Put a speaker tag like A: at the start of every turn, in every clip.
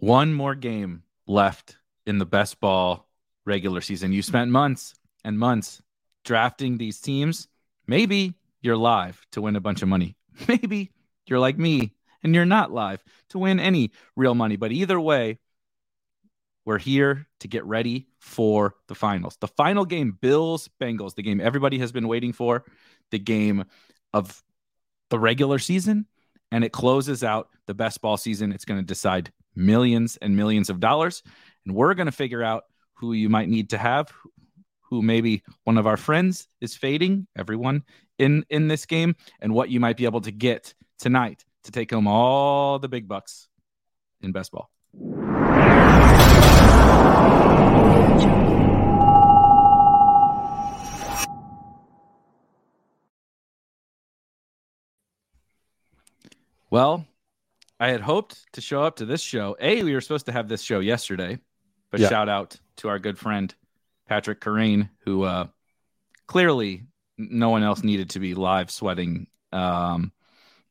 A: One more game left in the best ball regular season. You spent months and months drafting these teams. Maybe you're live to win a bunch of money. Maybe you're like me and you're not live to win any real money. But either way, we're here to get ready for the finals. The final game, Bills Bengals, the game everybody has been waiting for, the game of the regular season, and it closes out the best ball season. It's going to decide millions and millions of dollars. And we're going to figure out who you might need to have, who maybe one of our friends is fading, everyone in in this game, and what you might be able to get tonight to take home all the big bucks in best ball. Well, I had hoped to show up to this show. A, we were supposed to have this show yesterday, but yeah. shout out to our good friend Patrick Kerrane, who uh, clearly no one else needed to be live sweating um,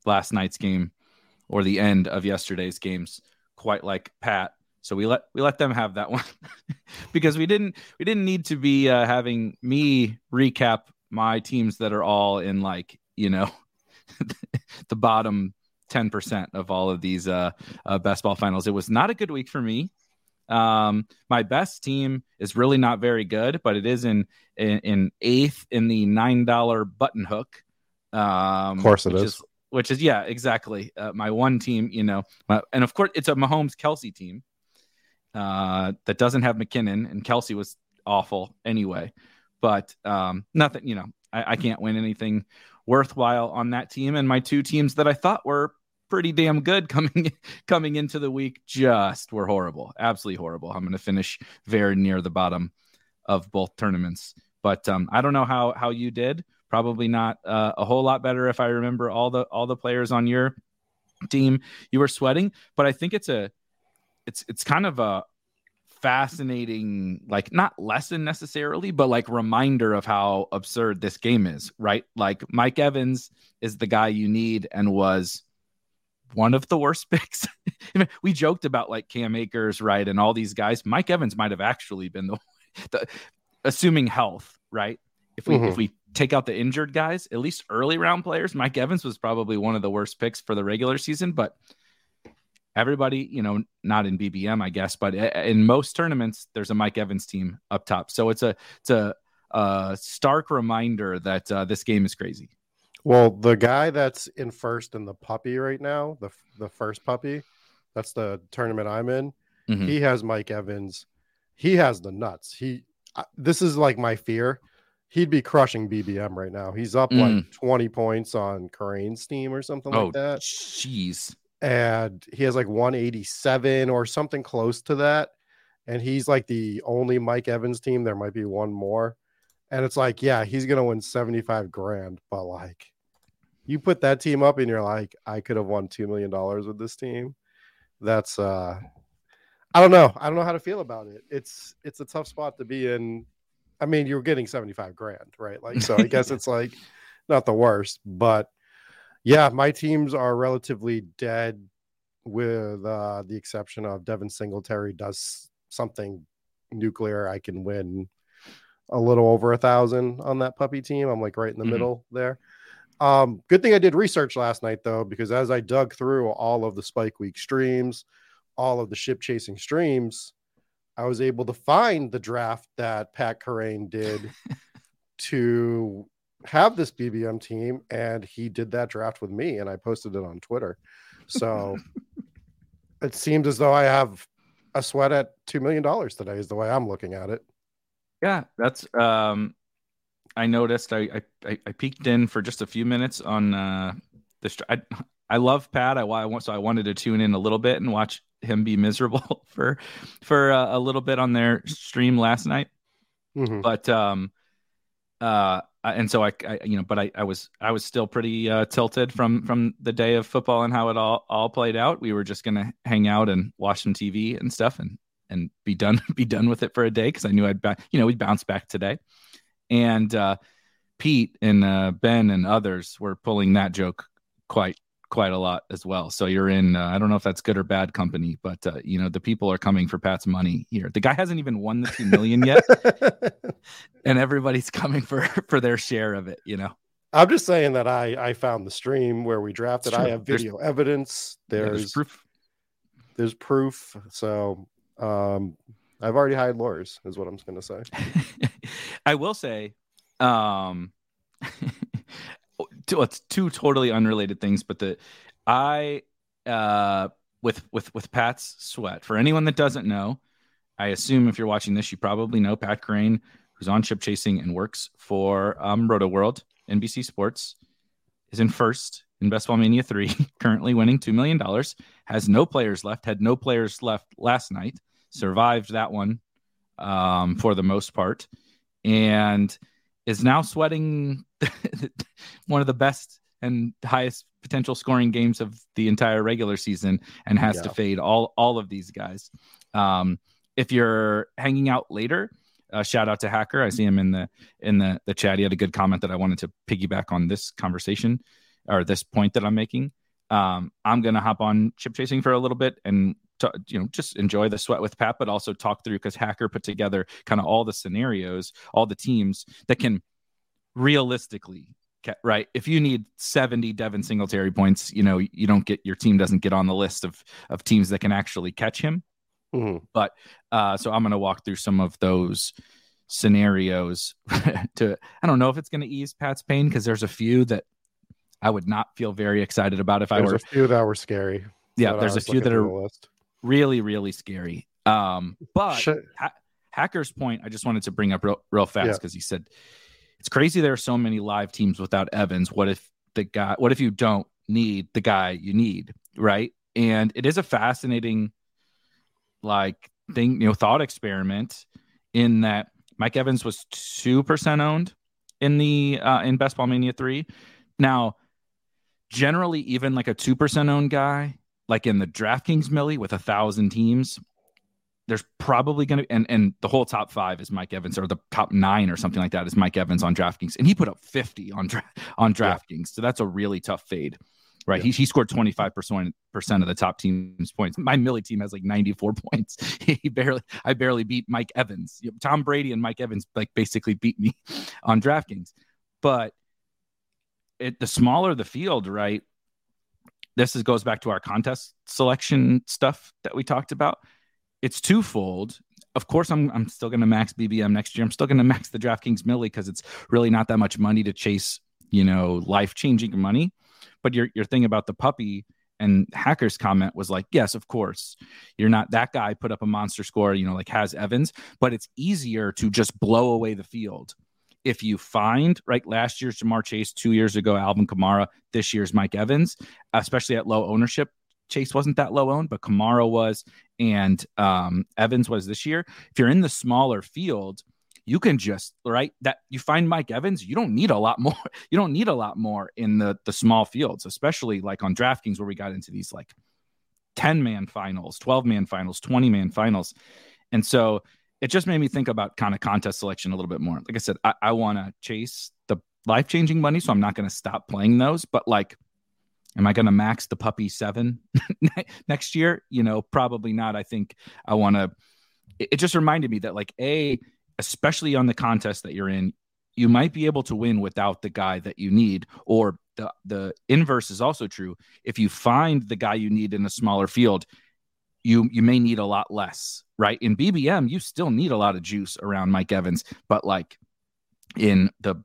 A: last night's game or the end of yesterday's games, quite like Pat. So we let we let them have that one because we didn't we didn't need to be uh, having me recap my teams that are all in like you know the bottom 10% of all of these uh, uh, best ball finals. It was not a good week for me. Um, my best team is really not very good, but it is in in, in eighth in the nine dollar button hook.
B: Um, of course, it
A: which
B: is.
A: is. Which is yeah, exactly. Uh, my one team, you know, my, and of course it's a Mahomes Kelce team uh, that doesn't have McKinnon, and Kelce was awful anyway. But um, nothing, you know, I, I can't win anything worthwhile on that team. And my two teams that I thought were pretty damn good coming coming into the week. Just were horrible absolutely horrible. I'm going to finish very near the bottom of both tournaments. But um, i don't know how how you did. Probably not uh, a whole lot better if i remember all the all the players on your team you were sweating. But i think it's a it's it's kind of a fascinating like not lesson necessarily but like reminder of how absurd this game is right? Like mike evans is the guy you need and was one of the worst picks. we joked about like Cam Akers, right, and all these guys. Mike Evans might have actually been the, the assuming health, right? If we mm-hmm. if we take out the injured guys, at least early round players, Mike Evans was probably one of the worst picks for the regular season, but everybody, you know, not in BBM, I guess, but in most tournaments, there's a Mike Evans team up top. So it's a it's a, a stark reminder that uh, this game is crazy.
B: Well, the guy that's in first in the puppy right now, the the first puppy, that's the tournament I'm in. Mm-hmm. He has Mike Evans. He has the nuts. He this is like my fear. He'd be crushing BBM right now. He's up mm. like 20 points on Kerrane's team or something oh, like that.
A: Jeez.
B: And he has like 187 or something close to that. And he's like the only Mike Evans team. There might be one more. And it's like, yeah, he's gonna win 75 grand, but like you put that team up and you're like, I could have won two million dollars with this team. That's uh I don't know. I don't know how to feel about it. It's it's a tough spot to be in. I mean, you're getting 75 grand, right? Like so I guess it's like not the worst, but yeah, my teams are relatively dead with uh the exception of Devin Singletary does something nuclear. I can win a little over a thousand on that puppy team. I'm like right in the mm-hmm. middle there. Um, good thing I did research last night though, because as I dug through all of the Spike Week streams, all of the ship chasing streams, I was able to find the draft that Pat Kerrane did to have this BBM team, and he did that draft with me, and I posted it on Twitter. So it seems as though I have a sweat at two million dollars today, is the way I'm looking at it.
A: Yeah, that's um I noticed I, I I peeked in for just a few minutes on uh the I I love Pat. I, I so I wanted to tune in a little bit and watch him be miserable for for uh, a little bit on their stream last night. Mm-hmm. But um uh and so I, I, you know but I, I was i was still pretty uh, tilted from from the day of football and how it all all played out we were just gonna hang out and watch some tv and stuff and and be done be done with it for a day because i knew i'd back you know we'd bounce back today and uh, Pete and uh, Ben and others were pulling that joke quite quite a lot as well. So you're in uh, I don't know if that's good or bad company, but uh, you know the people are coming for Pat's money here. The guy hasn't even won the 2 million yet. and everybody's coming for for their share of it, you know.
B: I'm just saying that I I found the stream where we drafted. I have video there's, evidence. There's, there's proof. There's proof. So um I've already hired lawyers, is what I'm going to say.
A: I will say, um, two, it's two totally unrelated things, but the I uh with with with Pat's sweat. For anyone that doesn't know, I assume if you're watching this, you probably know Pat Kerrane, who's on chip chasing and works for um, Rotoworld, NBC Sports, is in first in Best Ball Mania 3, currently winning $2 million, has no players left, had no players left last night survived that one um, for the most part, and is now sweating one of the best and highest potential scoring games of the entire regular season, and has yeah. to fade all all of these guys. Um, if you're hanging out later, uh, shout out to Hacker. I see him in the in the the chat. He had a good comment that I wanted to piggyback on this conversation or this point that I'm making. Um, I'm gonna hop on chip chasing for a little bit and to, you know just enjoy the sweat with Pat, but also talk through because Hacker put together kind of all the scenarios, all the teams that can realistically right if you need 70 devin singletary points you know you don't get your team doesn't get on the list of of teams that can actually catch him. Mm-hmm. but uh so i'm going to walk through some of those scenarios to i don't know if it's going to ease pat's pain because there's a few that i would not feel very excited about if
B: there's
A: i were
B: a few that were scary.
A: Yeah there's a few that are really really scary. Um but ha- hacker's point i just wanted to bring up real, real fast because yeah. he said it's crazy there are so many live teams without evans. What if the guy what if you don't need the guy you need? Right? And it is a fascinating like thing you know thought experiment in that mike evans was 2% owned in the uh in best ball mania 3 now generally even like a 2% owned guy like in the DraftKings Millie with a thousand teams, there's probably going to and and the whole top five is Mike Evans or the top nine or something like that is Mike Evans on DraftKings, and he put up 50 on dra- on DraftKings, yeah. so that's a really tough fade. Right, yeah. he, he scored 25 percent percent of the top team's points. My Millie team has like 94 points. he barely, I barely beat Mike Evans. Tom Brady and Mike Evans like basically beat me on DraftKings. But it, the smaller the field, right? This is, goes back to our contest selection stuff that we talked about. It's twofold. Of course, I'm I'm still going to max BBM next year. I'm still going to max the DraftKings Millie because it's really not that much money to chase, you know, life changing money. But your your thing about the puppy and hacker's comment was like, yes, of course, you're not that guy put up a monster score, you know, like has Evans, but it's easier to just blow away the field if you find right last year's Ja'Marr Chase, two years ago Alvin Kamara, this year's Mike Evans, especially at low ownership. Chase wasn't that low owned, but Kamara was, and um, Evans was this year. If you're in the smaller field, you can just right that you find Mike Evans, you don't need a lot more. You don't need a lot more in the the small fields, especially like on DraftKings where we got into these like 10 man finals, 12 man finals, 20 man finals. And so it just made me think about kind of contest selection a little bit more. Like I said, I, I want to chase the life changing money, so I'm not going to stop playing those. But like, am I going to max the puppy seven next year? You know, probably not. I think I want to. It, it just reminded me that like a, especially on the contest that you're in, you might be able to win without the guy that you need, or the the inverse is also true. If you find the guy you need in a smaller field, you you may need a lot less, right? In BBM, you still need a lot of juice around Mike Evans, but like in the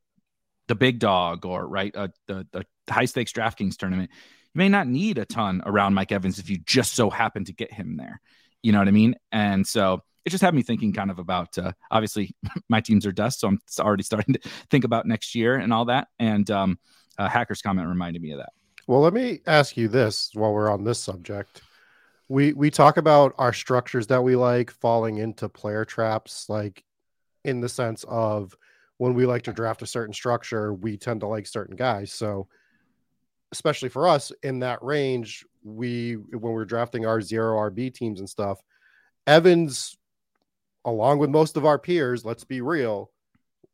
A: the big dog or right uh, the the high stakes DraftKings tournament, you may not need a ton around Mike Evans if you just so happen to get him there. You know what I mean? And so it just had me thinking kind of about uh, obviously my teams are dust, so I'm already starting to think about next year and all that. And um, uh, hacker's comment reminded me of that.
B: Well, let me ask you this while we're on this subject we we talk about our structures that we like falling into player traps like in the sense of when we like to draft a certain structure we tend to like certain guys so especially for us in that range we when we're drafting our zero rb teams and stuff evans along with most of our peers let's be real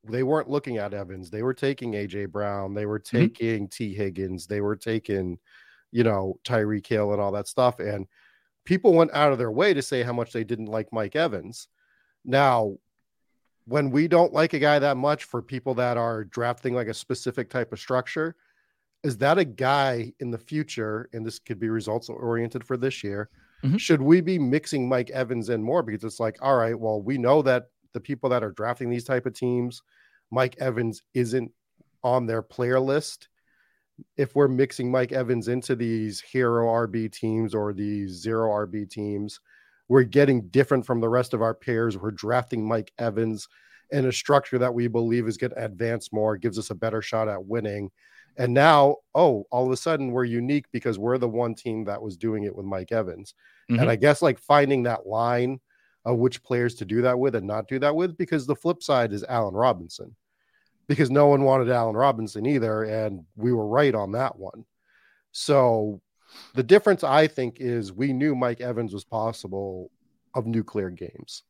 B: they weren't looking at evans they were taking aj brown they were mm-hmm. taking mm-hmm. t higgins they were taking you know tyreek hill and all that stuff and people went out of their way to say how much they didn't like Mike Evans. Now, when we don't like a guy that much for people that are drafting like a specific type of structure, is that a guy in the future? And this could be results oriented for this year. Mm-hmm. Should we be mixing Mike Evans in more? Because it's like, all right, well, we know that the people that are drafting these type of teams, Mike Evans isn't on their player list if we're mixing Mike Evans into these hero RB teams or these zero RB teams, we're getting different from the rest of our pairs. We're drafting Mike Evans in a structure that we believe is going to advance more, gives us a better shot at winning. And now, oh, all of a sudden we're unique because we're the one team that was doing it with Mike Evans. Mm-hmm. And I guess like finding that line of which players to do that with and not do that with, because the flip side is Allen Robinson because no one wanted Allen Robinson either. And we were right on that one. So the difference, I think, is we knew Mike Evans was possible of nuclear games.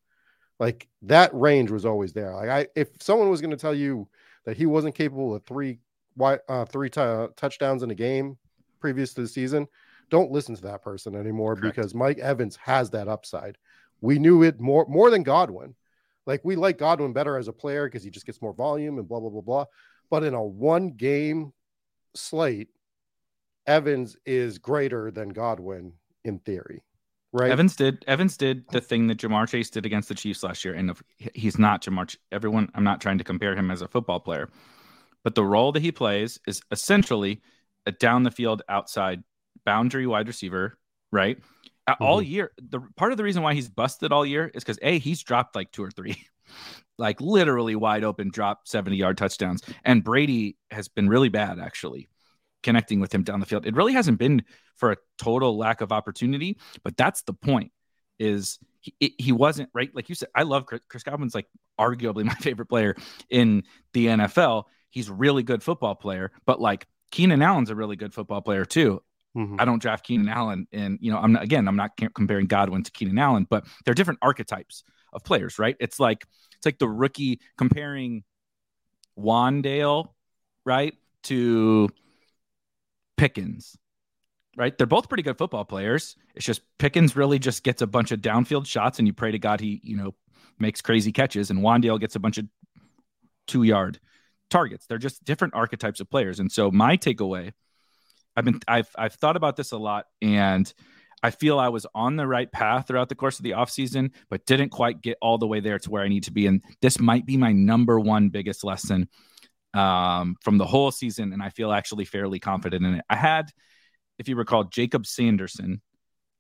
B: Like that range was always there. Like I, if someone was going to tell you that he wasn't capable of three, uh, three t- uh, touchdowns in a game previous to the season, don't listen to that person anymore Correct. because Mike Evans has that upside. We knew it more more than Godwin. Like we like Godwin better as a player because he just gets more volume and blah blah blah blah. But in a one game slate, Evans is greater than Godwin in theory. Right.
A: Evans did Evans did the thing that Ja'Marr Chase did against the Chiefs last year. And he's not Ja'Marr. Everyone, I'm not trying to compare him as a football player, but the role that he plays is essentially a down the field outside boundary wide receiver, right? Mm-hmm. all year. The part of the reason why he's busted all year is because a he's dropped like two or three, like literally wide open drop seventy yard touchdowns, and Brady has been really bad actually connecting with him down the field. It really hasn't been for a total lack of opportunity, but that's the point. Is he, he wasn't right? Like you said, I love Chris, Chris Godwin's like arguably my favorite player in the NFL. He's a really good football player, but like Keenan Allen's a really good football player too. Mm-hmm. I don't draft Keenan Allen, and you know, I'm not, again, I'm not comparing Godwin to Keenan Allen, but they're different archetypes of players, right? It's like it's like the rookie comparing Wan'Dale, right, to Pickens, right? They're both pretty good football players. It's just Pickens really just gets a bunch of downfield shots, and you pray to God he, you know, makes crazy catches, and Wan'Dale gets a bunch of two yard targets. They're just different archetypes of players, and so my takeaway I've been I've I've thought about this a lot and I feel I was on the right path throughout the course of the offseason, but didn't quite get all the way there to where I need to be. And this might be my number one biggest lesson um, from the whole season. And I feel actually fairly confident in it. I had, if you recall, Jacob Sanderson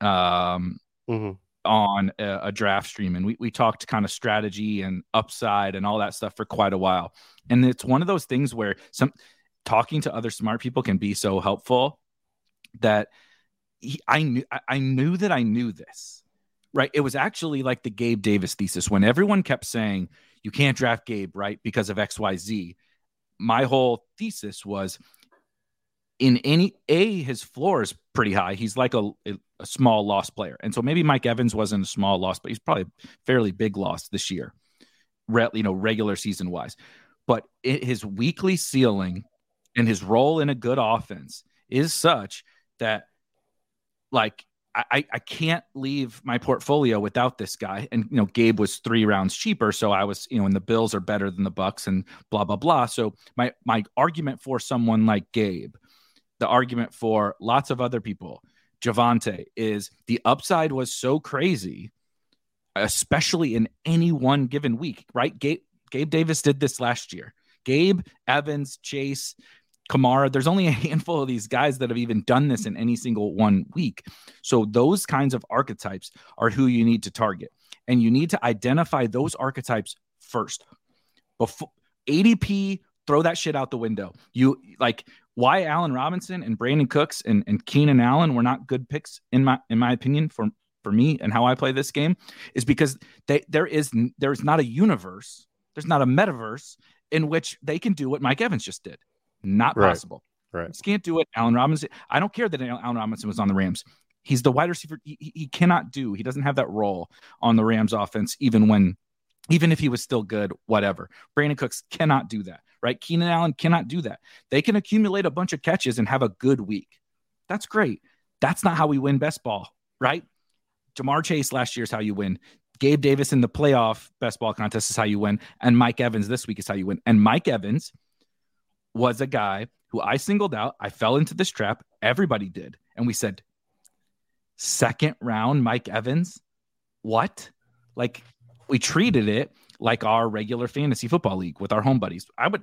A: um, mm-hmm. on a, a, draft stream, and we, we talked kind of strategy and upside and all that stuff for quite a while. And it's one of those things where some talking to other smart people can be so helpful that he, I knew I knew that I knew this. right? It was actually like the Gabe Davis thesis when everyone kept saying you can't draft Gabe, right? Because of XYZ. My whole thesis was in any A, his floor is pretty high. He's like a, a small loss player. And so maybe Mike Evans wasn't a small loss, but he's probably a fairly big loss this year, re, you know, regular season wise. But it, his weekly ceiling and his role in a good offense is such that, like, I, I can't leave my portfolio without this guy. And you know, Gabe was three rounds cheaper, so I was, you know, and the Bills are better than the Bucs, and blah blah blah. So my my argument for someone like Gabe, the argument for lots of other people, Javonte, is the upside was so crazy, especially in any one given week. Right? Gabe Gabe Davis did this last year. Gabe Evans, Chase, Kamara. There's only a handful of these guys that have even done this in any single one week. So those kinds of archetypes are who you need to target. And you need to identify those archetypes first. Before ADP, throw that shit out the window. You like why Allen Robinson and Brandin Cooks and, and Keenan Allen were not good picks in my in my opinion for for me and how I play this game is because they there is there is not a universe, there's not a metaverse in which they can do what Mike Evans just did. Not right. possible.
B: Right.
A: Just can't do it. Allen Robinson. I don't care that Allen Robinson was on the Rams. He's the wide receiver. He, he cannot do. He doesn't have that role on the Rams offense, even when, even if he was still good, whatever. Brandin Cooks cannot do that, right? Keenan Allen cannot do that. They can accumulate a bunch of catches and have a good week. That's great. That's not how we win best ball, right? Ja'Marr Chase last year is how you win. Gabe Davis in the playoff best ball contest is how you win. And Mike Evans this week is how you win. And Mike Evans was a guy who I singled out. I fell into this trap. Everybody did. And we said, second round, Mike Evans. What? Like, we treated it like our regular fantasy football league with our home buddies. I would,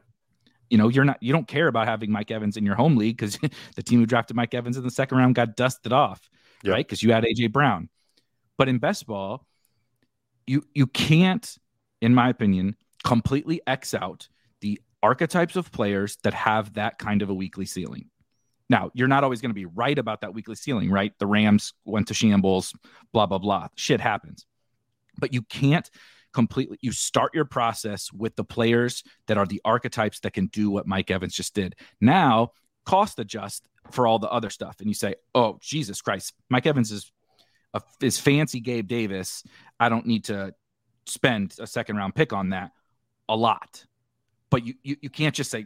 A: you know, you're not, you don't care about having Mike Evans in your home league because the team who drafted Mike Evans in the second round got dusted off, yep. right? Because you had AJ Brown. But in best ball, you you can't, in my opinion, completely X out archetypes of players that have that kind of a weekly ceiling. Now, you're not always going to be right about that weekly ceiling, right? The Rams went to shambles, blah, blah, blah. Shit happens. But you can't completely, you start your process with the players that are the archetypes that can do what Mike Evans just did. Now, cost adjust for all the other stuff. And you say, oh, Jesus Christ, Mike Evans is, a, is fancy Gabe Davis. I don't need to spend a second round pick on that a lot but you, you, you can't just say,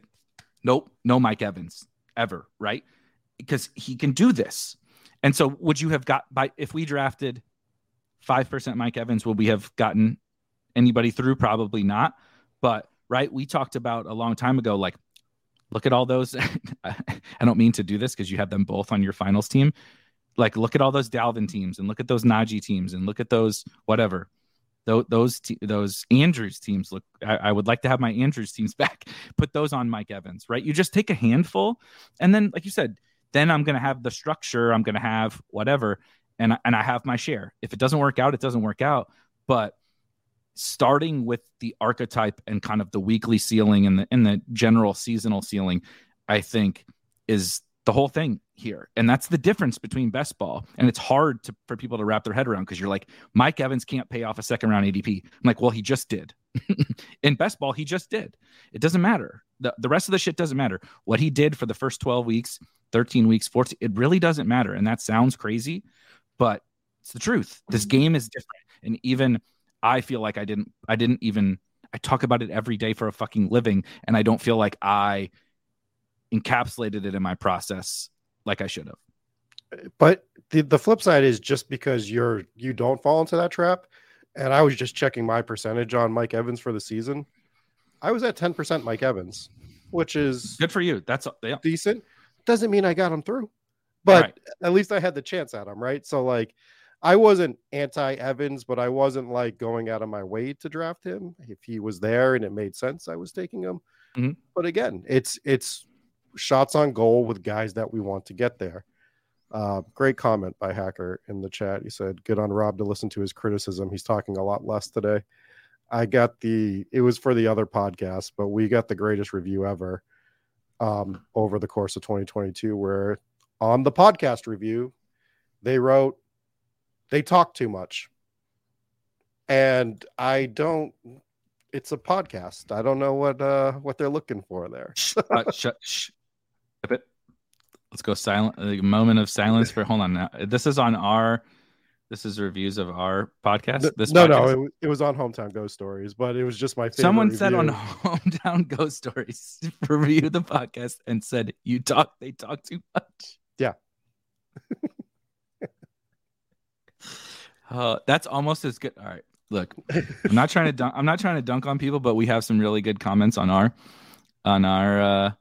A: nope, no Mike Evans ever, right? Because he can do this. And so would you have got by if we drafted 5% Mike Evans, would we have gotten anybody through? Probably not. But right, we talked about a long time ago, like, look at all those. I don't mean to do this because you have them both on your finals team. Like, look at all those Dalvin teams and look at those Najee teams and look at those whatever those those, Andrews teams look. I, I, would like to have my Andrews teams back. Put those on Mike Evans, right? You just take a handful, and then, like you said, then I'm going to have the structure. I'm going to have whatever, and and I have my share. If it doesn't work out, it doesn't work out. But starting with the archetype and kind of the weekly ceiling and the and the general seasonal ceiling, I think is the whole thing here. And that's the difference between best ball. And it's hard to, for people to wrap their head around because you're like, Mike Evans can't pay off a second round ADP. I'm like, well, he just did. In best ball, he just did. It doesn't matter. The, the rest of the shit doesn't matter. What he did for the first 12 weeks, 13 weeks, 14, it really doesn't matter. And that sounds crazy, but it's the truth. This mm-hmm. game is different. And even I feel like I didn't, I didn't even, I talk about it every day for a fucking living. And I don't feel like I encapsulated it in my process like I should have.
B: But the the flip side is just because you're you don't fall into that trap, and I was just checking my percentage on Mike Evans for the season. I was at ten percent Mike Evans, which is
A: good for you. That's yeah.
B: decent. Doesn't mean I got him through, but right. at least I had the chance at him, right? So like, I wasn't anti Evans, but I wasn't like going out of my way to draft him. If he was there and it made sense, I was taking him. Mm-hmm. But again, it's it's shots on goal with guys that we want to get there. Uh, great comment by Hacker in the chat. He said, "Good on Rob to listen to his criticism. He's talking a lot less today." I got the. It was for the other podcast, but we got the greatest review ever um, over the course of 2022. Where on the podcast review, they wrote, "They talk too much." and I don't. It's a podcast. I don't know what uh what they're looking for there.
A: uh, Let's go silent. A moment of silence for. Hold on. Now. This is on our. This is reviews of our podcast. This
B: no,
A: podcast.
B: no, it, it, was on Hometown Ghost Stories, but it was just my favorite.
A: Someone
B: review.
A: said on Hometown Ghost Stories review the podcast and said you talk. They talk too much.
B: Yeah.
A: uh, that's almost as good. All right, look, I'm not trying to dunk. I'm not trying to dunk on people, but we have some really good comments on our on our uh,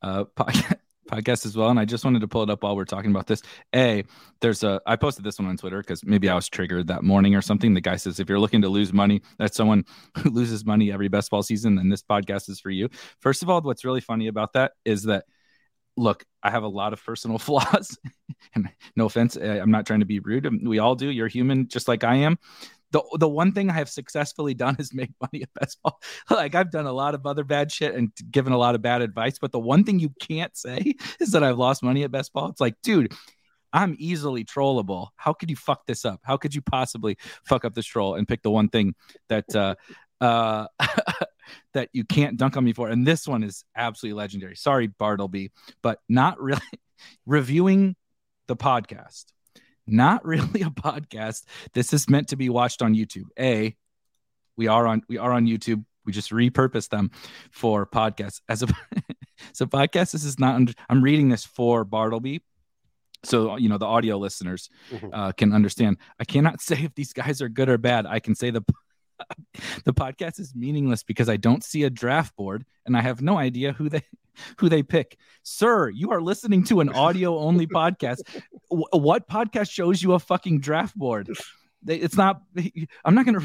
A: uh, podcast podcast as well. And I just wanted to pull it up while we're talking about this. A, there's a, I posted this one on Twitter because maybe I was triggered that morning or something. The guy says, if you're looking to lose money, that's someone who loses money every best ball season, then this podcast is for you. First of all, what's really funny about that is that, look, I have a lot of personal flaws. and no offense, I'm not trying to be rude. We all do. You're human just like I am the the one thing I have successfully done is make money at best ball. Like I've done a lot of other bad shit and given a lot of bad advice, but the one thing you can't say is that I've lost money at best ball. It's like, dude, I'm easily trollable. How could you fuck this up? How could you possibly fuck up this troll and pick the one thing that uh uh that you can't dunk on me for? And this one is absolutely legendary. Sorry, Bartleby, but not really reviewing the podcast not really a podcast. This is meant to be watched on YouTube. A, we are on we are on YouTube. We just repurpose them for podcasts. As a so podcast, this is not. Under, I'm reading this for Bartleby, so you know the audio listeners mm-hmm. uh, can understand. I cannot say if these guys are good or bad. I can say the the podcast is meaningless because I don't see a draft board and I have no idea who they who they pick. Sir, you are listening to an audio only podcast. W- what podcast shows you a fucking draft board? It's not. I'm not gonna.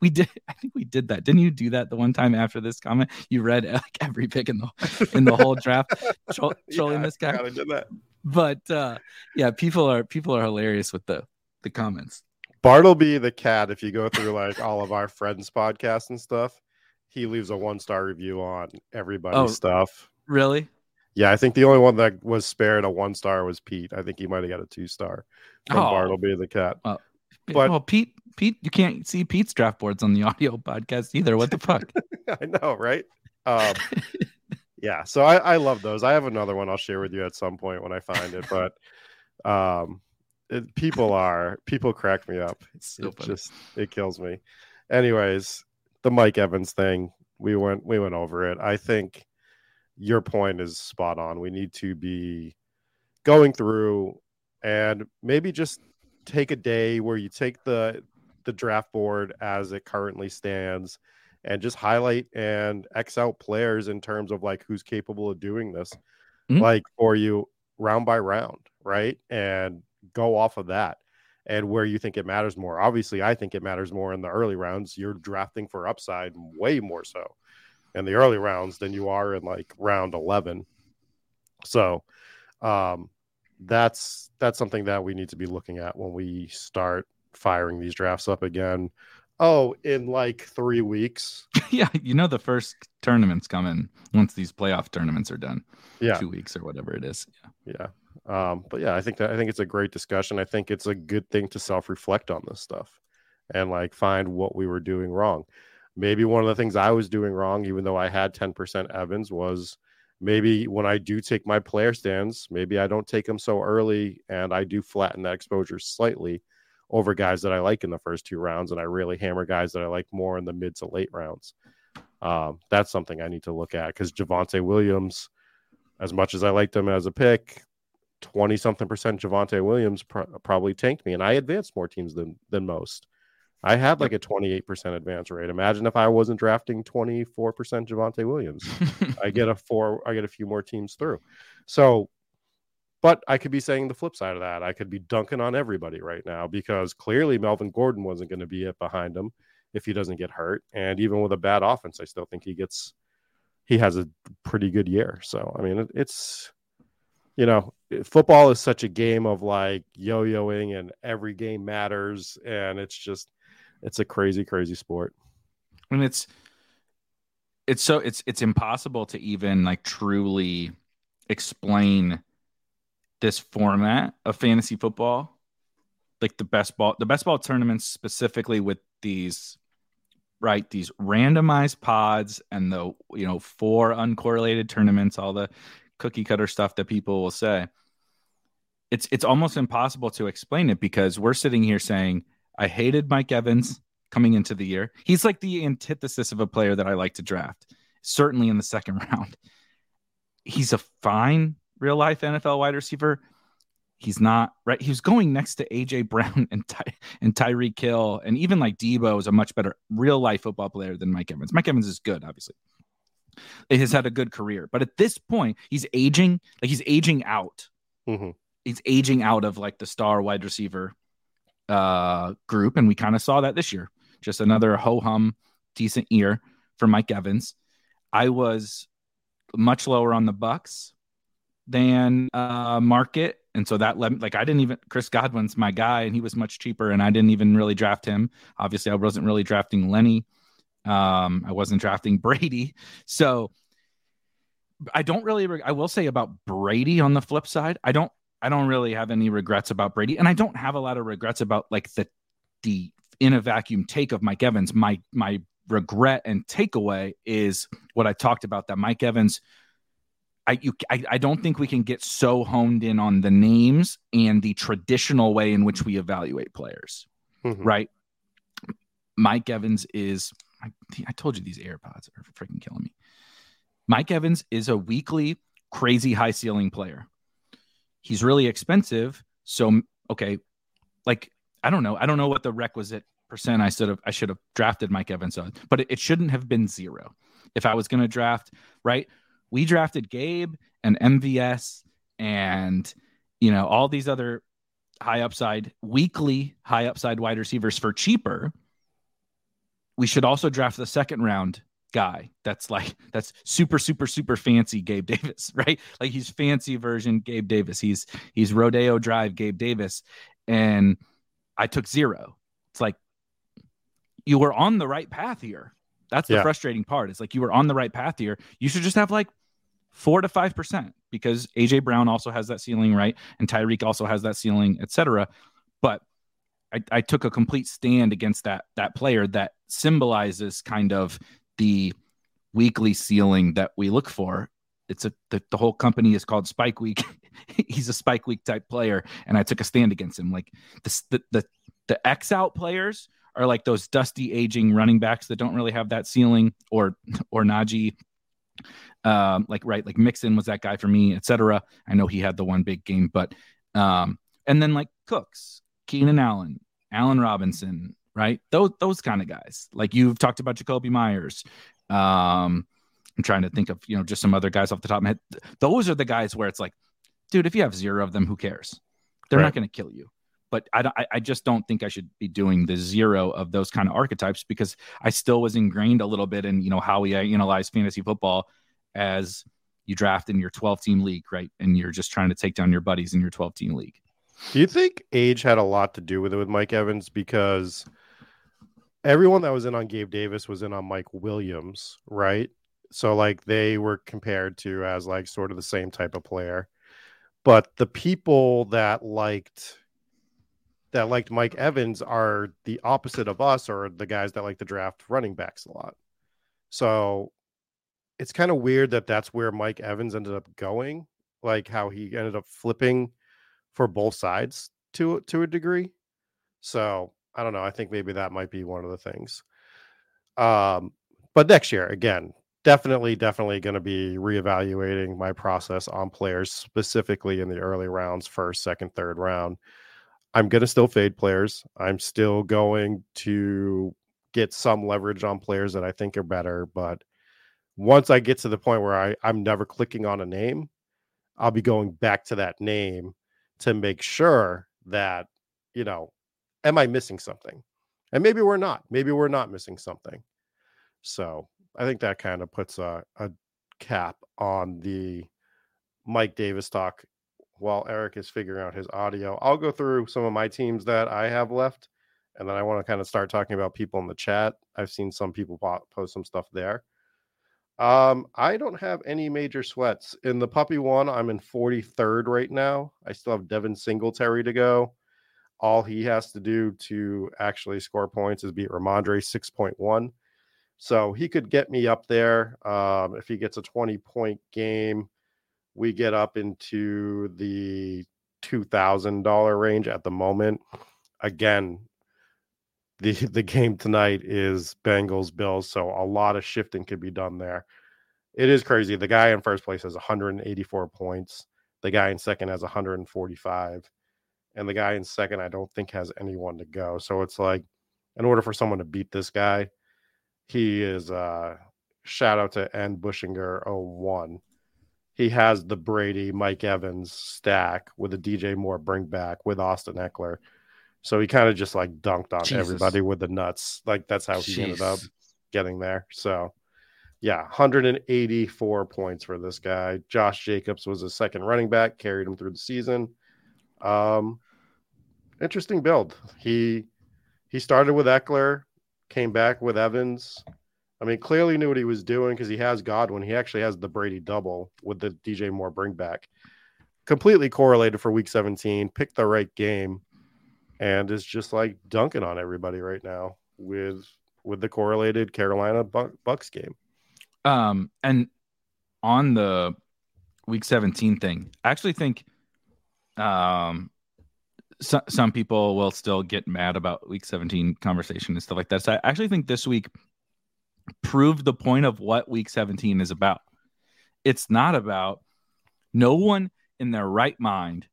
A: We did. I think we did that. Didn't you do that the one time after this comment? You read like every pick in the in the whole draft, tro- trolling yeah, this guy.
B: Did that.
A: But uh, yeah, people are people are hilarious with the the comments.
B: Bartleby the cat, if you go through like all of our friends' podcasts and stuff, he leaves a one star review on everybody's oh, stuff.
A: Really?
B: Yeah, I think the only one that was spared a one star was Pete. I think he might have got a two star from oh. Bartleby the cat.
A: Well, but well, Pete, Pete, you can't see Pete's draft boards on the audio podcast either. What the fuck?
B: I know, right? Um, yeah, so I, I love those. I have another one I'll share with you at some point when I find it, but um, it, people are people crack me up. It's it just it kills me. Anyways, the Mike Evans thing, we went we went over it. I think your point is spot on. We need to be going through and maybe just take a day where you take the the draft board as it currently stands and just highlight and X out players in terms of like who's capable of doing this, mm-hmm. like for you round by round, right? And go off of that and where you think it matters more. Obviously, I think it matters more in the early rounds. You're drafting for upside way more so in the early rounds than you are in like round 11. So, um, that's that's something that we need to be looking at when we start firing these drafts up again. Oh, in like three weeks.
A: yeah, you know the first tournament's coming once these playoff tournaments are done.
B: Yeah,
A: two weeks or whatever it is.
B: Yeah, yeah. Um, but yeah, I think that I think it's a great discussion. I think it's a good thing to self-reflect on this stuff and like find what we were doing wrong. Maybe one of the things I was doing wrong, even though I had 10% Evans, was maybe when I do take my player stands, maybe I don't take them so early and I do flatten that exposure slightly over guys that I like in the first two rounds, and I really hammer guys that I like more in the mid to late rounds. Um, that's something I need to look at because Javonte Williams, as much as I liked him as a pick, 20 something percent Javonte Williams probably tanked me, and I advanced more teams than than most. I had like a 28% advance rate. Imagine if I wasn't drafting 24% Javonte Williams. I get a four, I get a few more teams through. So, but I could be saying the flip side of that. I could be dunking on everybody right now because clearly Melvin Gordon wasn't going to be it behind him if he doesn't get hurt. And even with a bad offense, I still think he gets, he has a pretty good year. So, I mean, it's, you know, football is such a game of like yo-yoing and every game matters and it's just it's a crazy crazy sport.
A: And it's it's so it's it's impossible to even like truly explain this format of fantasy football like the best ball the best ball tournaments specifically with these right these randomized pods and the you know four uncorrelated tournaments all the cookie cutter stuff that people will say it's it's almost impossible to explain it because we're sitting here saying i hated mike evans coming into the year he's like the antithesis of a player that i like to draft certainly in the second round he's a fine real life nfl wide receiver he's not right. He was going next to AJ Brown and Ty- and Tyreek Hill, and even like Deebo is a much better real life football player than Mike Evans. Mike Evans is good, obviously. He has had a good career, but at this point, he's aging. Like he's aging out. Mm-hmm. He's aging out of like the star wide receiver uh, group, and we kind of saw that this year. Just another ho hum, decent year for Mike Evans. I was much lower on the Bucs than uh, market and so that led like I didn't even Chris Godwin's my guy, and he was much cheaper, and I didn't even really draft him. Obviously, I wasn't really drafting Lenny. Um, I wasn't drafting Brady, so I don't really. I will say about Brady on the flip side, I don't. I don't really have any regrets about Brady, and I don't have a lot of regrets about like the the in a vacuum take of Mike Evans. My my regret and takeaway is what I talked about that Mike Evans I, you, I, I don't think we can get so honed in on the names and the traditional way in which we evaluate players, mm-hmm. right? Mike Evans is, I, I told you these AirPods are freaking killing me. Mike Evans is a weekly, crazy high ceiling player. He's really expensive. So, okay, like, I don't know. I don't know what the requisite percent I should have I should have drafted Mike Evans on, but it, it shouldn't have been zero. If I was going to draft, right? we drafted Gabe and MVS and you know all these other high upside weekly high upside wide receivers for cheaper. We should also draft the second round guy that's like that's super super super fancy Gabe Davis, right? Like he's fancy version Gabe Davis. He's he's Rodeo Drive Gabe Davis and I took zero. It's like you were on the right path here. That's the yeah. frustrating part. It's like you were on the right path here. You should just have like four to five percent because AJ Brown also has that ceiling, right? And Tyreek also has that ceiling, etc. But I, I, took a complete stand against that that player that symbolizes kind of the weekly ceiling that we look for. It's a the, the whole company is called Spike Week. He's a Spike Week type player, and I took a stand against him. Like the the the, the X out players are like those dusty aging running backs that don't really have that ceiling, or or Najee um, like right, like Mixon was that guy for me, etc. I know he had the one big game, but um, and then like Cooks, Keenan Allen, Allen Robinson, right? Those those kind of guys. Like you've talked about Jakobi Meyers. Um, I'm trying to think of you know just some other guys off the top of my head. Those are the guys where it's like, dude, if you have zero of them, who cares? They're right. not going to kill you. But I, I just don't think I should be doing the zero of those kind of archetypes because I still was ingrained a little bit in you know how we analyze fantasy football as you draft in your 12 team league, right? And you're just trying to take down your buddies in your 12 team league.
B: Do you think age had a lot to do with it with Mike Evans? Because everyone that was in on Gabe Davis was in on Mike Williams, right? So like they were compared to as like sort of the same type of player. But the people that liked that liked Mike Evans are the opposite of us or the guys that like to draft running backs a lot. So it's kind of weird that that's where Mike Evans ended up going, like how he ended up flipping for both sides to to a degree. So I don't know. I think maybe that might be one of the things. Um, but next year, again, definitely, definitely going to be reevaluating my process on players, specifically in the early rounds, first, second, third round. I'm going to still fade players. I'm still going to get some leverage on players that I think are better, but once I get to the point where I, I'm never clicking on a name, I'll be going back to that name to make sure that, you know, am I missing something? And maybe we're not. Maybe we're not missing something. So I think that kind of puts a, a cap on the Mike Davis talk while Eric is figuring out his audio. I'll go through some of my teams that I have left, and then I want to kind of start talking about people in the chat. I've seen some people post some stuff there. Um, I don't have any major sweats in the puppy one. I'm in 43rd right now. I still have Devin Singletary to go. all he has to do to actually score points is beat Rhamondre 6.1. So he could get me up there. Um, if he gets a 20 point game, we get up into the $2,000 range at the moment. Again, the the game tonight is Bengals Bills, so a lot of shifting could be done there. It is crazy. The guy in first place has 184 points. The guy in second has 145. And the guy in second, I don't think has anyone to go. So it's like, in order for someone to beat this guy, he is uh shout out to N Bushinger 01. He has the Brady, Mike Evans stack with a DJ Moore bring back with Austin Ekeler. So he kind of just like dunked on Jesus. everybody with the nuts. Like that's how he Jeez. ended up getting there. So yeah, 184 points for this guy. Josh Jacobs was a second running back, carried him through the season. Um, interesting build. He he started with Ekeler, came back with Evans. I mean, clearly knew what he was doing because he has Godwin. He actually has the Brady double with the DJ Moore bring back. Completely correlated for week 17, picked the right game, and is just like dunking on everybody right now with with the correlated Carolina Bucs game.
A: Um, and on the week 17 thing, I actually think um so, some people will still get mad about week 17 conversation and stuff like that. So I actually think this week proved the point of what week 17 is about. It's not about no one in their right mind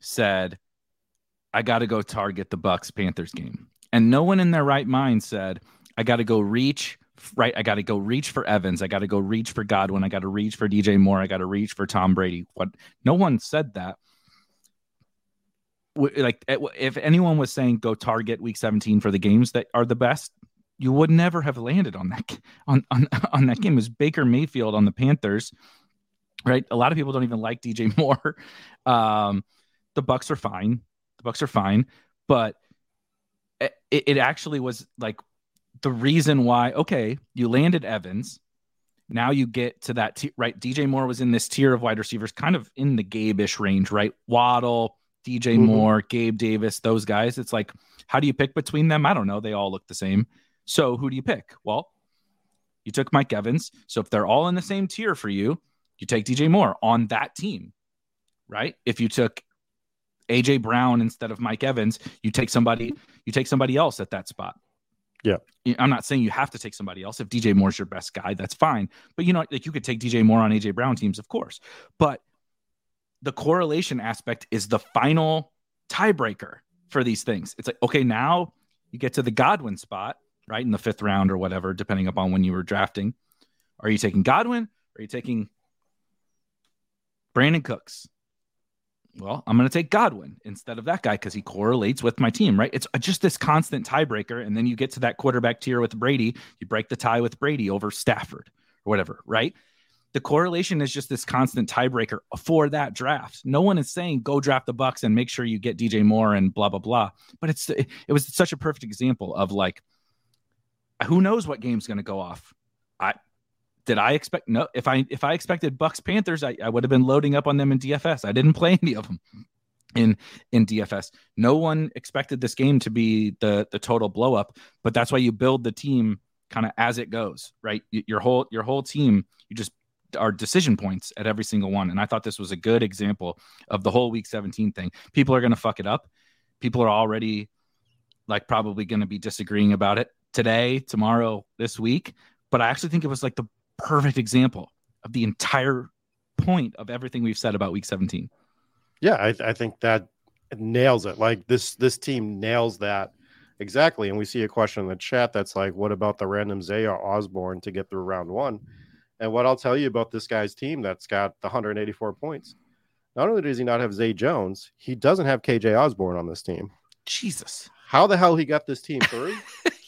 A: said, I got to go target the Bucs Panthers game. And no one in their right mind said, I got to go reach right. I got to go reach for Evans. I got to go reach for Godwin. I got to reach for DJ Moore. I got to reach for Tom Brady. What? No one said that. Like eh, if anyone was saying go target Week 17 for the games that are the best, you would never have landed on that on on on that game. It was Baker Mayfield on the Panthers, right? A lot of people don't even like DJ Moore. Um, the Bucs are fine. The Bucs are fine, but it, it actually was like the reason why, okay, you landed Evans. Now you get to that, t- right? DJ Moore was in this tier of wide receivers, kind of in the Gabe-ish range, right? Waddle, DJ mm-hmm. Moore, Gabe Davis, those guys. It's like, how do you pick between them? I don't know. They all look the same. So who do you pick? Well, you took Mike Evans. So if they're all in the same tier for you, you take DJ Moore on that team, right? If you took AJ Brown instead of Mike Evans, you take somebody, you take somebody else at that spot.
B: Yeah.
A: I'm not saying you have to take somebody else. If DJ Moore's your best guy, that's fine. But you know, like you could take DJ Moore on AJ Brown teams, of course. But the correlation aspect is the final tiebreaker for these things. It's like, okay, now you get to the Godwin spot, right? In the fifth round or whatever, depending upon when you were drafting. Are you taking Godwin? Are you taking Brandin Cooks? Well, I'm going to take Godwin instead of that guy because he correlates with my team, right? It's uh, just this constant tiebreaker. And then you get to that quarterback tier with Brady, you break the tie with Brady over Stafford or whatever, right? The correlation is just this constant tiebreaker for that draft. No one is saying go draft the Bucs and make sure you get DJ Moore and blah blah blah. But it's it was such a perfect example of like who knows what game's going to go off. I did I expect no if I if I expected Bucs Panthers, I, I would have been loading up on them in DFS. I didn't play any of them in in DFS. No one expected this game to be the the total blow up, but that's why you build the team kind of as it goes, right? Your whole your whole team, you just are decision points at every single one. And I thought this was a good example of the whole week 17 thing. People are going to fuck it up. People are already like probably going to be disagreeing about it today, tomorrow, this week. But I actually think it was like the perfect example of the entire point of everything we've said about week 17.
B: Yeah, I, I think that nails it. Like this this team nails that exactly. And we see a question in the chat that's like, what about the random Zaya Osborne to get through round one? And what I'll tell you about this guy's team that's got the 184 points. Not only does he not have Zay Jones, he doesn't have KJ Osborn on this team.
A: Jesus.
B: How the hell he got this team through?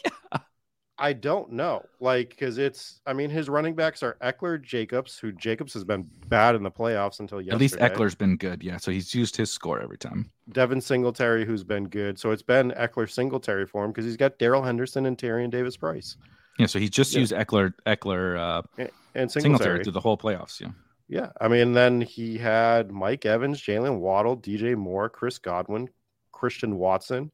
B: I don't know. Like, because it's, I mean, his running backs are Ekeler, Jacobs, who Jacobs has been bad in the playoffs until yesterday.
A: At least Ekeler's been good. Yeah. So he's used his score every time.
B: Devin Singletary, who's been good. So it's been Ekeler Singletary for him because he's got Darrell Henderson and Tyrion Davis Price.
A: Yeah. So he's just yeah. used Ekeler, Ekeler, uh, and, and Singletary. Singletary through the whole playoffs. Yeah.
B: Yeah. I mean, then he had Mike Evans, Jalen Waddle, DJ Moore, Chris Godwin, Christian Watson,